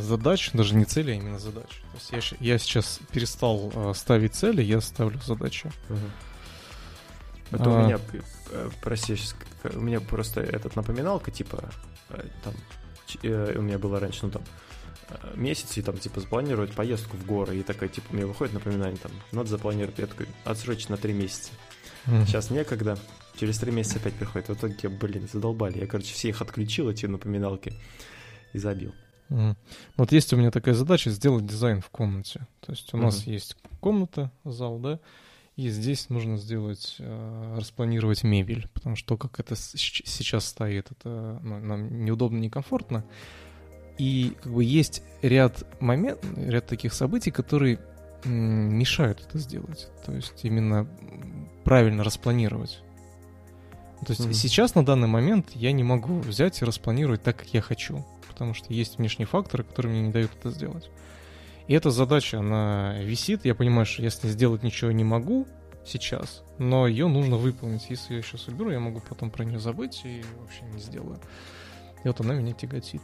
задач, даже не цели, а именно задач. То есть я, я сейчас перестал э, ставить цели, я ставлю задачи. Угу. Это а... у меня, э, прости, у меня просто этот напоминалка, типа, э, там, э, у меня было раньше, ну там, месяц, и там, типа, запланировать поездку в горы, и такая, типа, мне выходит напоминание, там, надо запланировать, я такой, отсрочить на три месяца. Mm-hmm. Сейчас некогда, через три месяца опять приходит. В итоге, блин, задолбали. Я, короче, все их отключил, эти напоминалки, и забил. Mm. Вот есть у меня такая задача сделать дизайн в комнате. То есть у mm-hmm. нас есть комната, зал, да, и здесь нужно сделать, э, распланировать мебель, потому что то, как это сейчас стоит, это ну, нам неудобно, некомфортно. И как бы есть ряд момент, ряд таких событий, которые мешают это сделать. То есть именно правильно распланировать. То есть mm-hmm. сейчас на данный момент я не могу взять и распланировать так, как я хочу, потому что есть внешние факторы, которые мне не дают это сделать. И эта задача, она висит. Я понимаю, что я с ней сделать ничего не могу сейчас, но ее нужно выполнить. Если я сейчас уберу, я могу потом про нее забыть и вообще не сделаю. И вот она меня тяготит.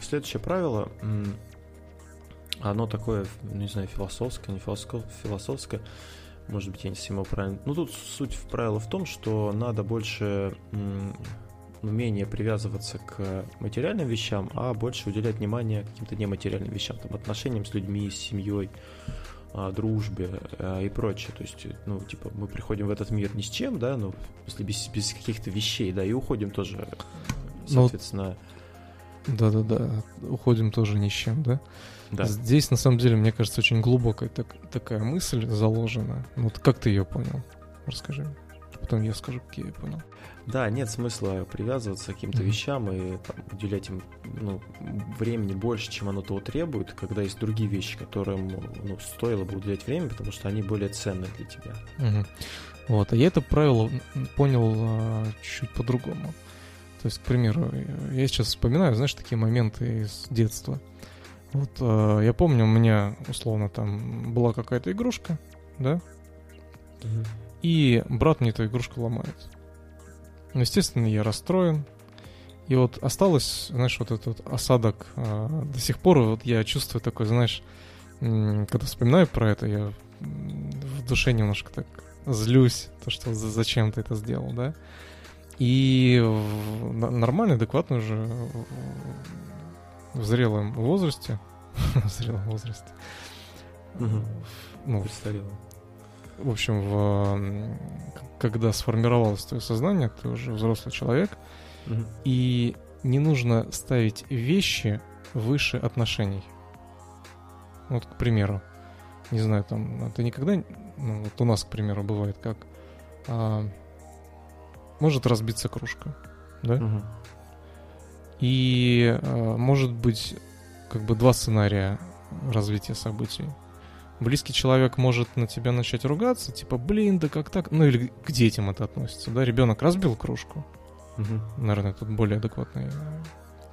Следующее правило, оно такое, не знаю, философское, не философское, может быть, я не совсем правильно. Ну, тут суть правила в том, что надо больше менее привязываться к материальным вещам, а больше уделять внимание каким-то нематериальным вещам, там, отношениям с людьми, с семьей, а, дружбе а, и прочее. То есть, ну, типа, мы приходим в этот мир ни с чем, да, ну, если без, без каких-то вещей, да, и уходим тоже, ну, соответственно. Да-да-да, уходим тоже ни с чем, да? Да. Здесь, на самом деле, мне кажется, очень глубокая так, такая мысль заложена. Ну, вот как ты ее понял? Расскажи. Потом я скажу, как я ее понял. Да, нет смысла привязываться к каким-то mm-hmm. вещам и там, уделять им ну, времени больше, чем оно того требует, когда есть другие вещи, которым ну, стоило бы уделять время, потому что они более ценны для тебя. Mm-hmm. Вот, а я это правило понял а, чуть по-другому. То есть, к примеру, я сейчас вспоминаю, знаешь, такие моменты из детства. Вот а, я помню, у меня условно там была какая-то игрушка, да, mm-hmm. и брат мне эту игрушку ломает. Ну, естественно, я расстроен. И вот осталось, знаешь, вот этот осадок а, до сих пор, вот я чувствую такой, знаешь, когда вспоминаю про это, я в душе немножко так злюсь, то, что зачем ты это сделал, да. И нормально, адекватно уже в зрелом возрасте, в зрелом возрасте, ну, престарелом в общем, в, когда сформировалось твое сознание, ты уже взрослый человек, mm и не нужно ставить вещи выше отношений. Вот, к примеру, не знаю, там, ты никогда, ну, вот у нас, к примеру, бывает как, а, может разбиться кружка, да? mm И а, может быть, как бы два сценария развития событий близкий человек может на тебя начать ругаться, типа, блин, да как так? Ну или к детям это относится, да? Ребенок разбил кружку. Угу. Наверное, тут более адекватный э,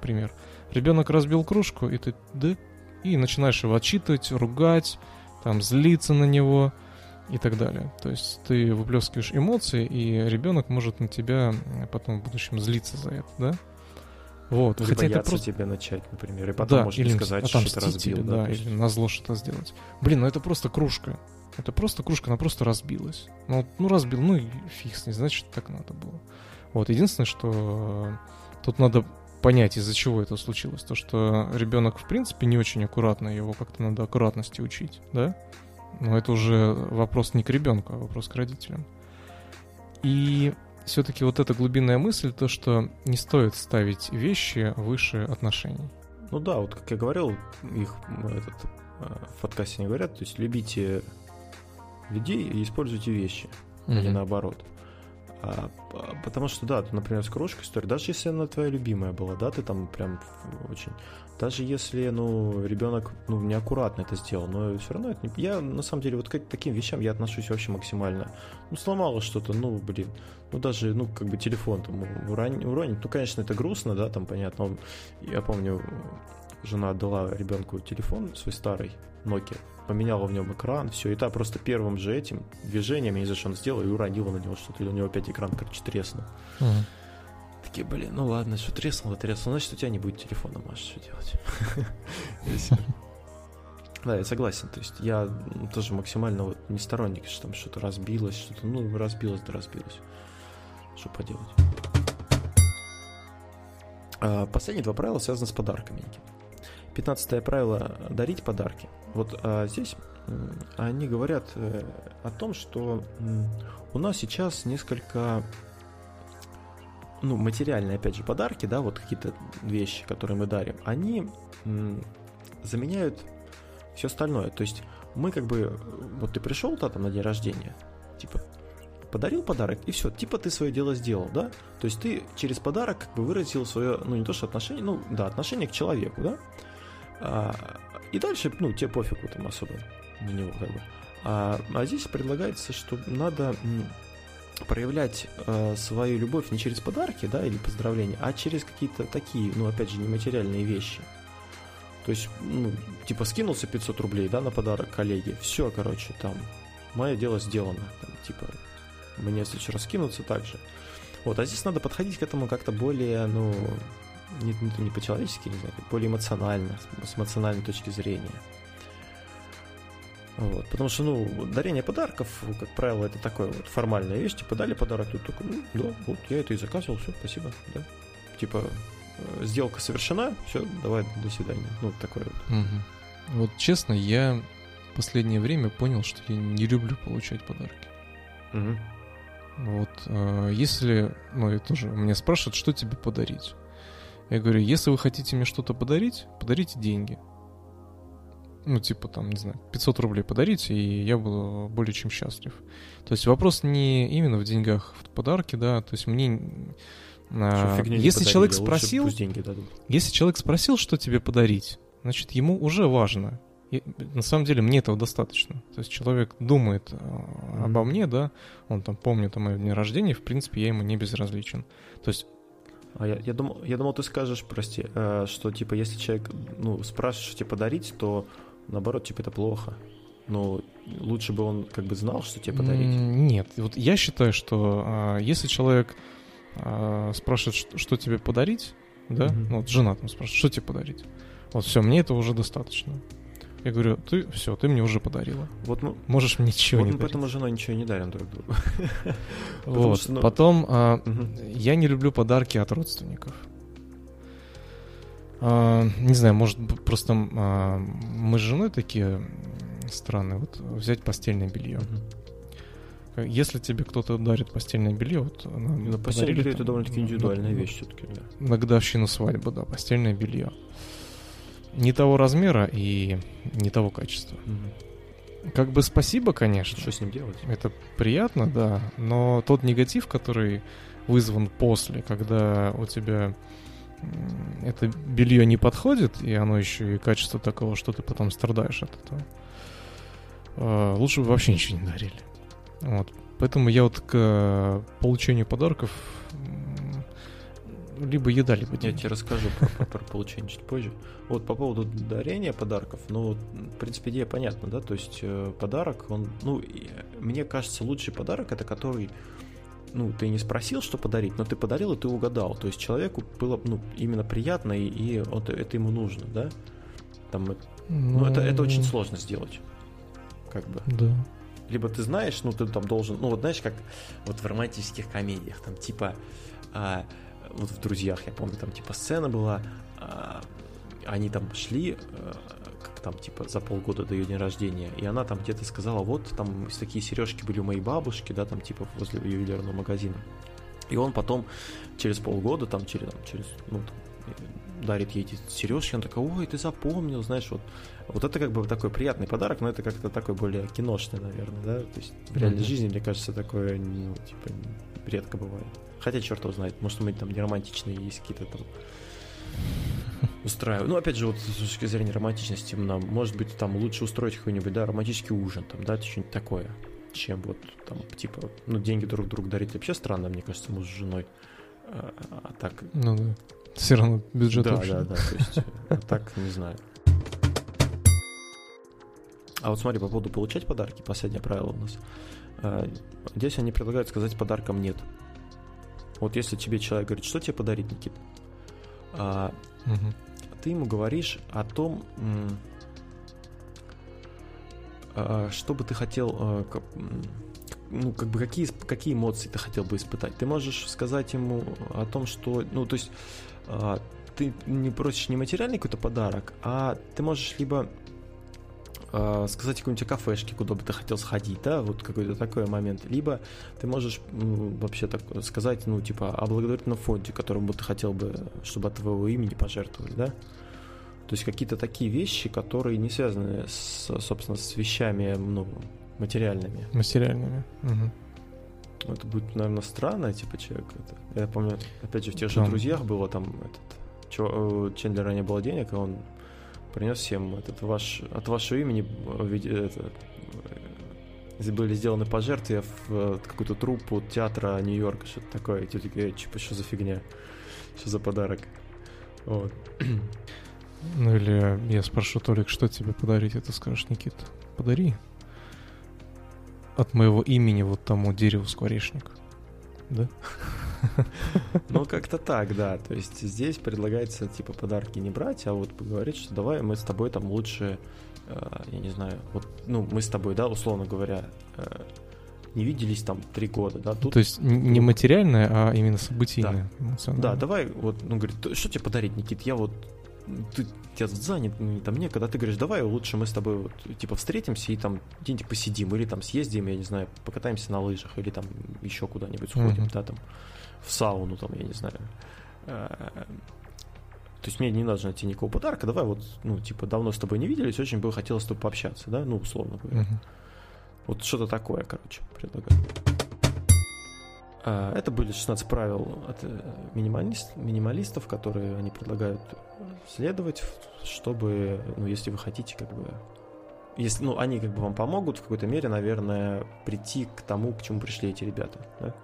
пример. Ребенок разбил кружку, и ты, да? И начинаешь его отчитывать, ругать, там, злиться на него и так далее. То есть ты выплескиваешь эмоции, и ребенок может на тебя потом в будущем злиться за это, да? Вот, Либо хотя это просто... тебе начать, например, и потом да, может или сказать, что ты разбил. Тебе, да, или на зло что-то сделать. Блин, ну это просто кружка. Это просто кружка, она просто разбилась. Ну, ну разбил, ну и фиг с ней, значит, так надо было. Вот, единственное, что э, тут надо понять, из-за чего это случилось. То, что ребенок, в принципе, не очень аккуратный, его как-то надо аккуратности учить, да? Но это уже вопрос не к ребенку, а вопрос к родителям. И все-таки вот эта глубинная мысль, то, что не стоит ставить вещи выше отношений. Ну да, вот как я говорил, их этот, э, в подкасте не говорят, то есть любите людей и используйте вещи, mm-hmm. а не наоборот. А, потому что, да, например, с кружкой история, даже если она твоя любимая была, да, ты там прям очень... Даже если, ну, ребенок, ну, неаккуратно это сделал, но все равно это не... Я, на самом деле, вот к таким вещам я отношусь вообще максимально. Ну, сломало что-то, ну, блин, ну, даже, ну, как бы телефон там уронить. Ну, конечно, это грустно, да, там, понятно. Я помню, жена отдала ребенку телефон свой старый, Nokia, поменяла в нем экран, все, и та просто первым же этим движением, я не знаю, что он сделал, и уронила на него что-то, и у него опять экран, короче, треснул. Uh-huh. Такие, блин, ну ладно, что треснуло, треснуло, значит, у тебя не будет телефона, можешь что делать. Да, я согласен. То есть я тоже максимально вот не сторонник, что там что-то разбилось, что-то, ну, разбилось, да разбилось. Что поделать. А, последние два правила связаны с подарками. Пятнадцатое правило – дарить подарки. Вот а здесь они говорят э, о том, что у нас сейчас несколько ну, материальные, опять же, подарки, да, вот какие-то вещи, которые мы дарим, они заменяют все остальное. То есть мы как бы, вот ты пришел да, там на день рождения, типа, подарил подарок, и все, типа ты свое дело сделал, да? То есть ты через подарок как бы выразил свое, ну не то что отношение, ну да, отношение к человеку, да? А, и дальше, ну, тебе пофигу там особо на него как бы. А, а здесь предлагается, что надо проявлять э, свою любовь не через подарки, да, или поздравления, а через какие-то такие, ну, опять же, нематериальные вещи. То есть, ну, типа, скинулся 500 рублей, да, на подарок коллеге, все, короче, там, мое дело сделано, там, типа, мне в следующий раз скинуться так же. Вот, а здесь надо подходить к этому как-то более, ну, не, не по-человечески, не знаю, более эмоционально, с эмоциональной точки зрения. Вот, потому что, ну, дарение подарков, как правило, это такое вот формальная вещь, типа дали подарок, тут только, ну, да, вот я это и заказывал, все, спасибо, да. Типа, э, сделка совершена, все, давай, до свидания. Ну, такое вот. Угу. Вот честно, я в последнее время понял, что я не люблю получать подарки. Угу. Вот, э, если, ну, это тоже меня спрашивают, что тебе подарить. Я говорю, если вы хотите мне что-то подарить, подарите деньги. Ну, типа там, не знаю, 500 рублей подарите, и я буду более чем счастлив. То есть вопрос не именно в деньгах в подарке, да, то есть мне... А, если человек спросил, если человек спросил, что тебе подарить, значит, ему уже важно. И, на самом деле мне этого достаточно. То есть человек думает mm-hmm. обо мне, да, он там помнит о моем дне рождения, в принципе, я ему не безразличен. То есть а я, я, думал, я думал, ты скажешь, прости, э, что типа если человек ну, спрашивает, что тебе подарить, то наоборот, типа это плохо. Но лучше бы он как бы знал, что тебе подарить. Нет, вот я считаю, что э, если человек э, спрашивает, что, что тебе подарить, да, mm-hmm. ну вот жена там спрашивает, что тебе подарить, вот все, мне этого уже достаточно. Я говорю, ты все, ты мне уже подарила. Вот мы, можешь мне ничего вот не мы дарить. поэтому женой ничего не дарим друг другу. Вот. Что, ну... Потом а, угу. я не люблю подарки от родственников. А, не знаю, может просто а, мы с женой такие странные. Вот взять постельное белье. Угу. Если тебе кто-то дарит постельное белье, вот нам ну, постельное белье это довольно-таки индивидуальная вещь все-таки. Да. На годовщину свадьбы, да, постельное белье не того размера и не того качества. Угу. Как бы спасибо, конечно. Что с ним делать? Это приятно, да. Но тот негатив, который вызван после, когда у тебя это белье не подходит, и оно еще и качество такого, что ты потом страдаешь от этого. А, лучше бы вообще ничего не дарили. Вот. Поэтому я вот к получению подарков либо еда, либо деньги. Я тебе расскажу про, про, получение чуть позже. Вот по поводу дарения подарков, ну, в принципе, идея понятна, да, то есть э, подарок, он, ну, мне кажется, лучший подарок это который, ну, ты не спросил, что подарить, но ты подарил, и ты угадал. То есть человеку было, ну, именно приятно, и, и вот это ему нужно, да? Там, ну, ну это, это очень сложно сделать, как бы. Да. Либо ты знаешь, ну, ты там должен, ну, вот знаешь, как вот в романтических комедиях, там, типа, а, вот в «Друзьях», я помню, там типа сцена была, а, они там шли, э, как там, типа, за полгода до ее дня рождения, и она там где-то сказала, вот, там такие сережки были у моей бабушки, да, там, типа, возле ювелирного магазина. И он потом через полгода, там, через, там, через ну, там, дарит ей эти сережки, он такой, ой, ты запомнил, знаешь, вот, вот это как бы такой приятный подарок, но это как-то такой более киношный, наверное, да, то есть в реальной mm-hmm. жизни, мне кажется, такое, ну, типа, редко бывает. Хотя, черт его знает, может, мы там не романтичные, есть какие-то там устраиваю. Ну, опять же, вот с точки зрения романтичности, нам, может быть, там лучше устроить какой-нибудь, да, романтический ужин, там, да, что-нибудь такое, чем вот там, типа, ну, деньги друг другу дарить вообще странно, мне кажется, муж с женой. А, а так... Ну да. Все равно бюджет Да, общий. да, да, то есть, а так, не знаю. А вот смотри, по поводу получать подарки, последнее правило у нас. А, здесь они предлагают сказать подарком нет. Вот если тебе человек говорит, что тебе подарить, Никит? А, угу. Ты ему говоришь о том, а, что бы ты хотел, а, ну, как бы какие, какие эмоции ты хотел бы испытать. Ты можешь сказать ему о том, что, ну, то есть а, ты не просишь не материальный какой-то подарок, а ты можешь либо э, сказать какой-нибудь кафешке, куда бы ты хотел сходить, да, вот какой-то такой момент. Либо ты можешь ну, вообще так сказать, ну, типа, о благотворительном фонде, которому бы ты хотел бы, чтобы от твоего имени пожертвовали, да. То есть какие-то такие вещи, которые не связаны, с, собственно, с вещами, ну, материальными. Материальными. Угу. Это будет, наверное, странно, типа, человек. Это, я помню, опять же, в тех же друзьях было там этот. Чего, Чендлера не было денег, и он принес всем этот ваш, от вашего имени э, это, э, были сделаны пожертвия в э, какую-то труппу театра Нью-Йорка, что-то такое. И те такие, типа, что за фигня? Что за подарок? Вот. Ну или я спрошу, Толик, что тебе подарить, и ты скажешь, Никит, подари от моего имени вот тому дереву скворечник. Да? Ну, как-то так, да. То есть здесь предлагается, типа, подарки не брать, а вот поговорить, что давай мы с тобой там лучше, э, я не знаю, вот, ну, мы с тобой, да, условно говоря, э, не виделись там три года, да. Тут, То есть не материальное, а именно событийное. Да, да давай, вот, ну, говорит, что тебе подарить, Никит? Я вот ты тебя занят, ну, там некогда, ты говоришь, давай лучше мы с тобой вот, типа встретимся и там где-нибудь посидим, или там съездим, я не знаю, покатаемся на лыжах, или там еще куда-нибудь сходим, mm-hmm. да, там в сауну, там, я не знаю. Э, то есть мне не надо найти никакого подарка, давай вот, ну, типа, давно с тобой не виделись, очень бы хотелось с тобой пообщаться, да, ну, условно говоря. Uh-huh. Вот что-то такое, короче, предлагаю. А, это были 16 правил от э, минималист, минималистов, которые они предлагают следовать, чтобы, ну, если вы хотите, как бы, если, ну, они как бы вам помогут в какой-то мере, наверное, прийти к тому, к чему пришли эти ребята, да?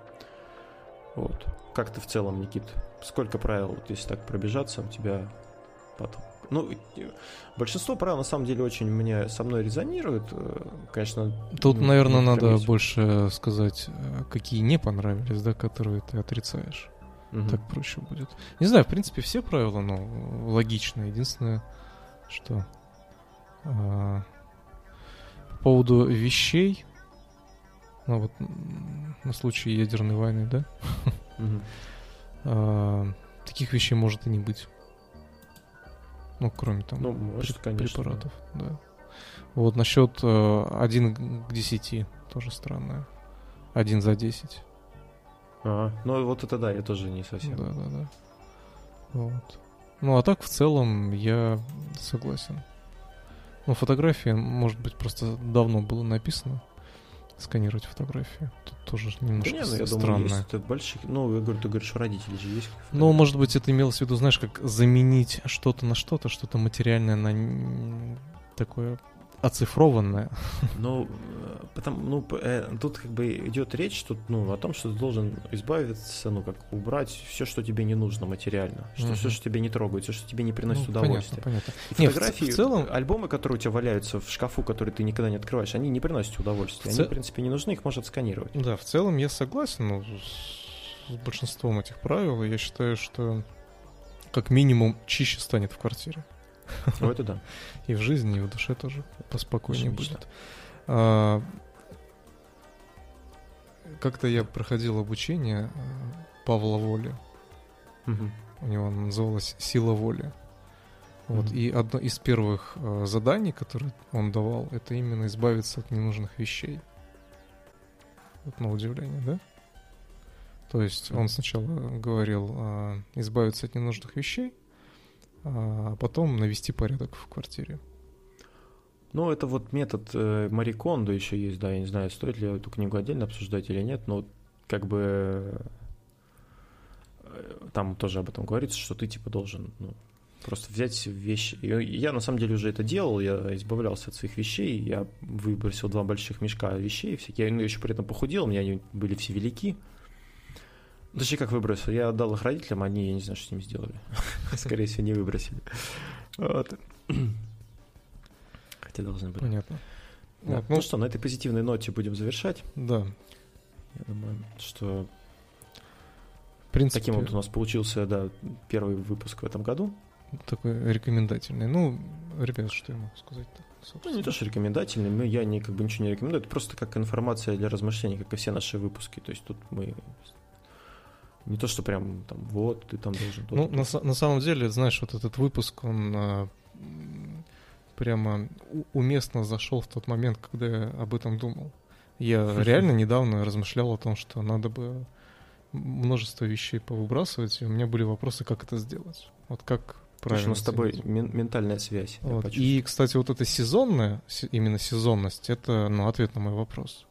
Вот. Как ты в целом, Никит? Сколько правил, вот, если так пробежаться, у тебя потом? Ну, большинство правил на самом деле очень мне со мной резонируют. Э, конечно. Тут, ну, наверное, надо есть. больше сказать, э, какие не понравились, да, которые ты отрицаешь. Угу. Так проще будет. Не знаю, в принципе, все правила, ну, логичные. Единственное, что а, по поводу вещей, ну вот на случай ядерной войны, да? А, таких вещей может и не быть. Ну, кроме там ну, может, конечно, препаратов, да. Вот насчет э, 1 к 10 тоже странное. Один за 10. А, ну вот это да, я тоже не совсем. Да, да, да. Вот. Ну а так в целом я согласен. Ну, фотография, может быть, просто давно было написано сканировать фотографии. Тут тоже немножко да не, ну, я странно. Думаю, есть это больших... Ну, я говорю, ты говоришь, у родителей же есть. Ну, может быть, это имелось в виду, знаешь, как заменить что-то на что-то, что-то материальное на такое оцифрованное. Ну, э, потому, ну, э, тут как бы идет речь что, ну, о том, что ты должен избавиться, ну, как убрать все, что тебе не нужно материально, что uh-huh. все, что тебе не трогает, все, что тебе не приносит ну, удовольствие. Понятно, понятно. И фотографии, Нет, в, в целом... альбомы, которые у тебя валяются в шкафу, которые ты никогда не открываешь, они не приносят удовольствия. В они, в принципе, не нужны, их можно отсканировать. Да, в целом я согласен ну, с, большинством этих правил, я считаю, что как минимум чище станет в квартире. Ну, это да. И в жизни, и в душе тоже поспокойнее будет. А, как-то я проходил обучение э, Павла Воли. Угу. У него называлась «Сила воли». Вот, mm И одно из первых э, заданий, которые он давал, это именно избавиться от ненужных вещей. Вот на удивление, да? То есть он сначала говорил э, избавиться от ненужных вещей, а потом навести порядок в квартире. Ну, это вот метод э, Мари Кондо еще есть, да, я не знаю, стоит ли эту книгу отдельно обсуждать или нет, но как бы э, там тоже об этом говорится, что ты типа должен ну, просто взять вещи. Я на самом деле уже это делал, я избавлялся от своих вещей, я выбросил два больших мешка вещей всякие, я ну, еще при этом похудел, у меня они были все велики. Точнее, как выбросил, я отдал их родителям, они, я не знаю, что с ними сделали. Скорее всего, не выбросили. Вот. Хотя должны были. Понятно. Да. Вот, ну, ну что, на этой позитивной ноте будем завершать. Да. Я думаю, что в принципе, таким вот у нас получился, да, первый выпуск в этом году. Такой рекомендательный. Ну, ребят, что я могу сказать-то? Ну, не то, что рекомендательный, мы, я не, как бы ничего не рекомендую, это просто как информация для размышлений, как и все наши выпуски. То есть тут мы не то, что прям там вот, ты там должен. Ну, на, на самом деле, знаешь, вот этот выпуск, он а, прямо уместно зашел в тот момент, когда я об этом думал. Я реально недавно размышлял о том, что надо бы множество вещей повыбрасывать, и у меня были вопросы, как это сделать. Вот как правильно. Слушай, с тобой мен- ментальная связь. Вот. И, кстати, вот эта сезонная, именно сезонность, это ну, ответ на мой вопрос.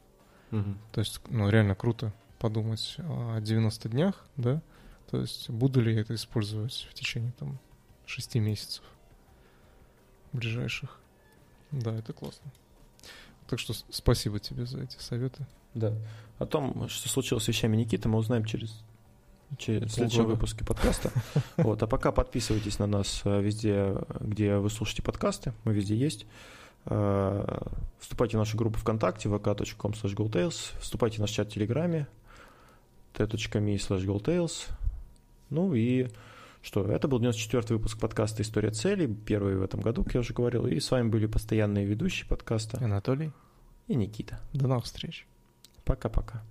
Угу. То есть, ну, реально круто подумать о 90 днях, да? То есть, буду ли я это использовать в течение там 6 месяцев ближайших. Да, это классно. Так что спасибо тебе за эти советы. Да. О том, что случилось с вещами Никиты, мы узнаем через, через следующем выпуске подкаста. Вот. А пока подписывайтесь на нас э, везде, где вы слушаете подкасты. Мы везде есть. Э, вступайте в нашу группу ВКонтакте vk.com Вступайте в наш чат в Телеграме t.me slash goldtails. Ну и что, это был 94-й выпуск подкаста «История целей», первый в этом году, как я уже говорил, и с вами были постоянные ведущие подкаста Анатолий и Никита. До новых встреч. Пока-пока.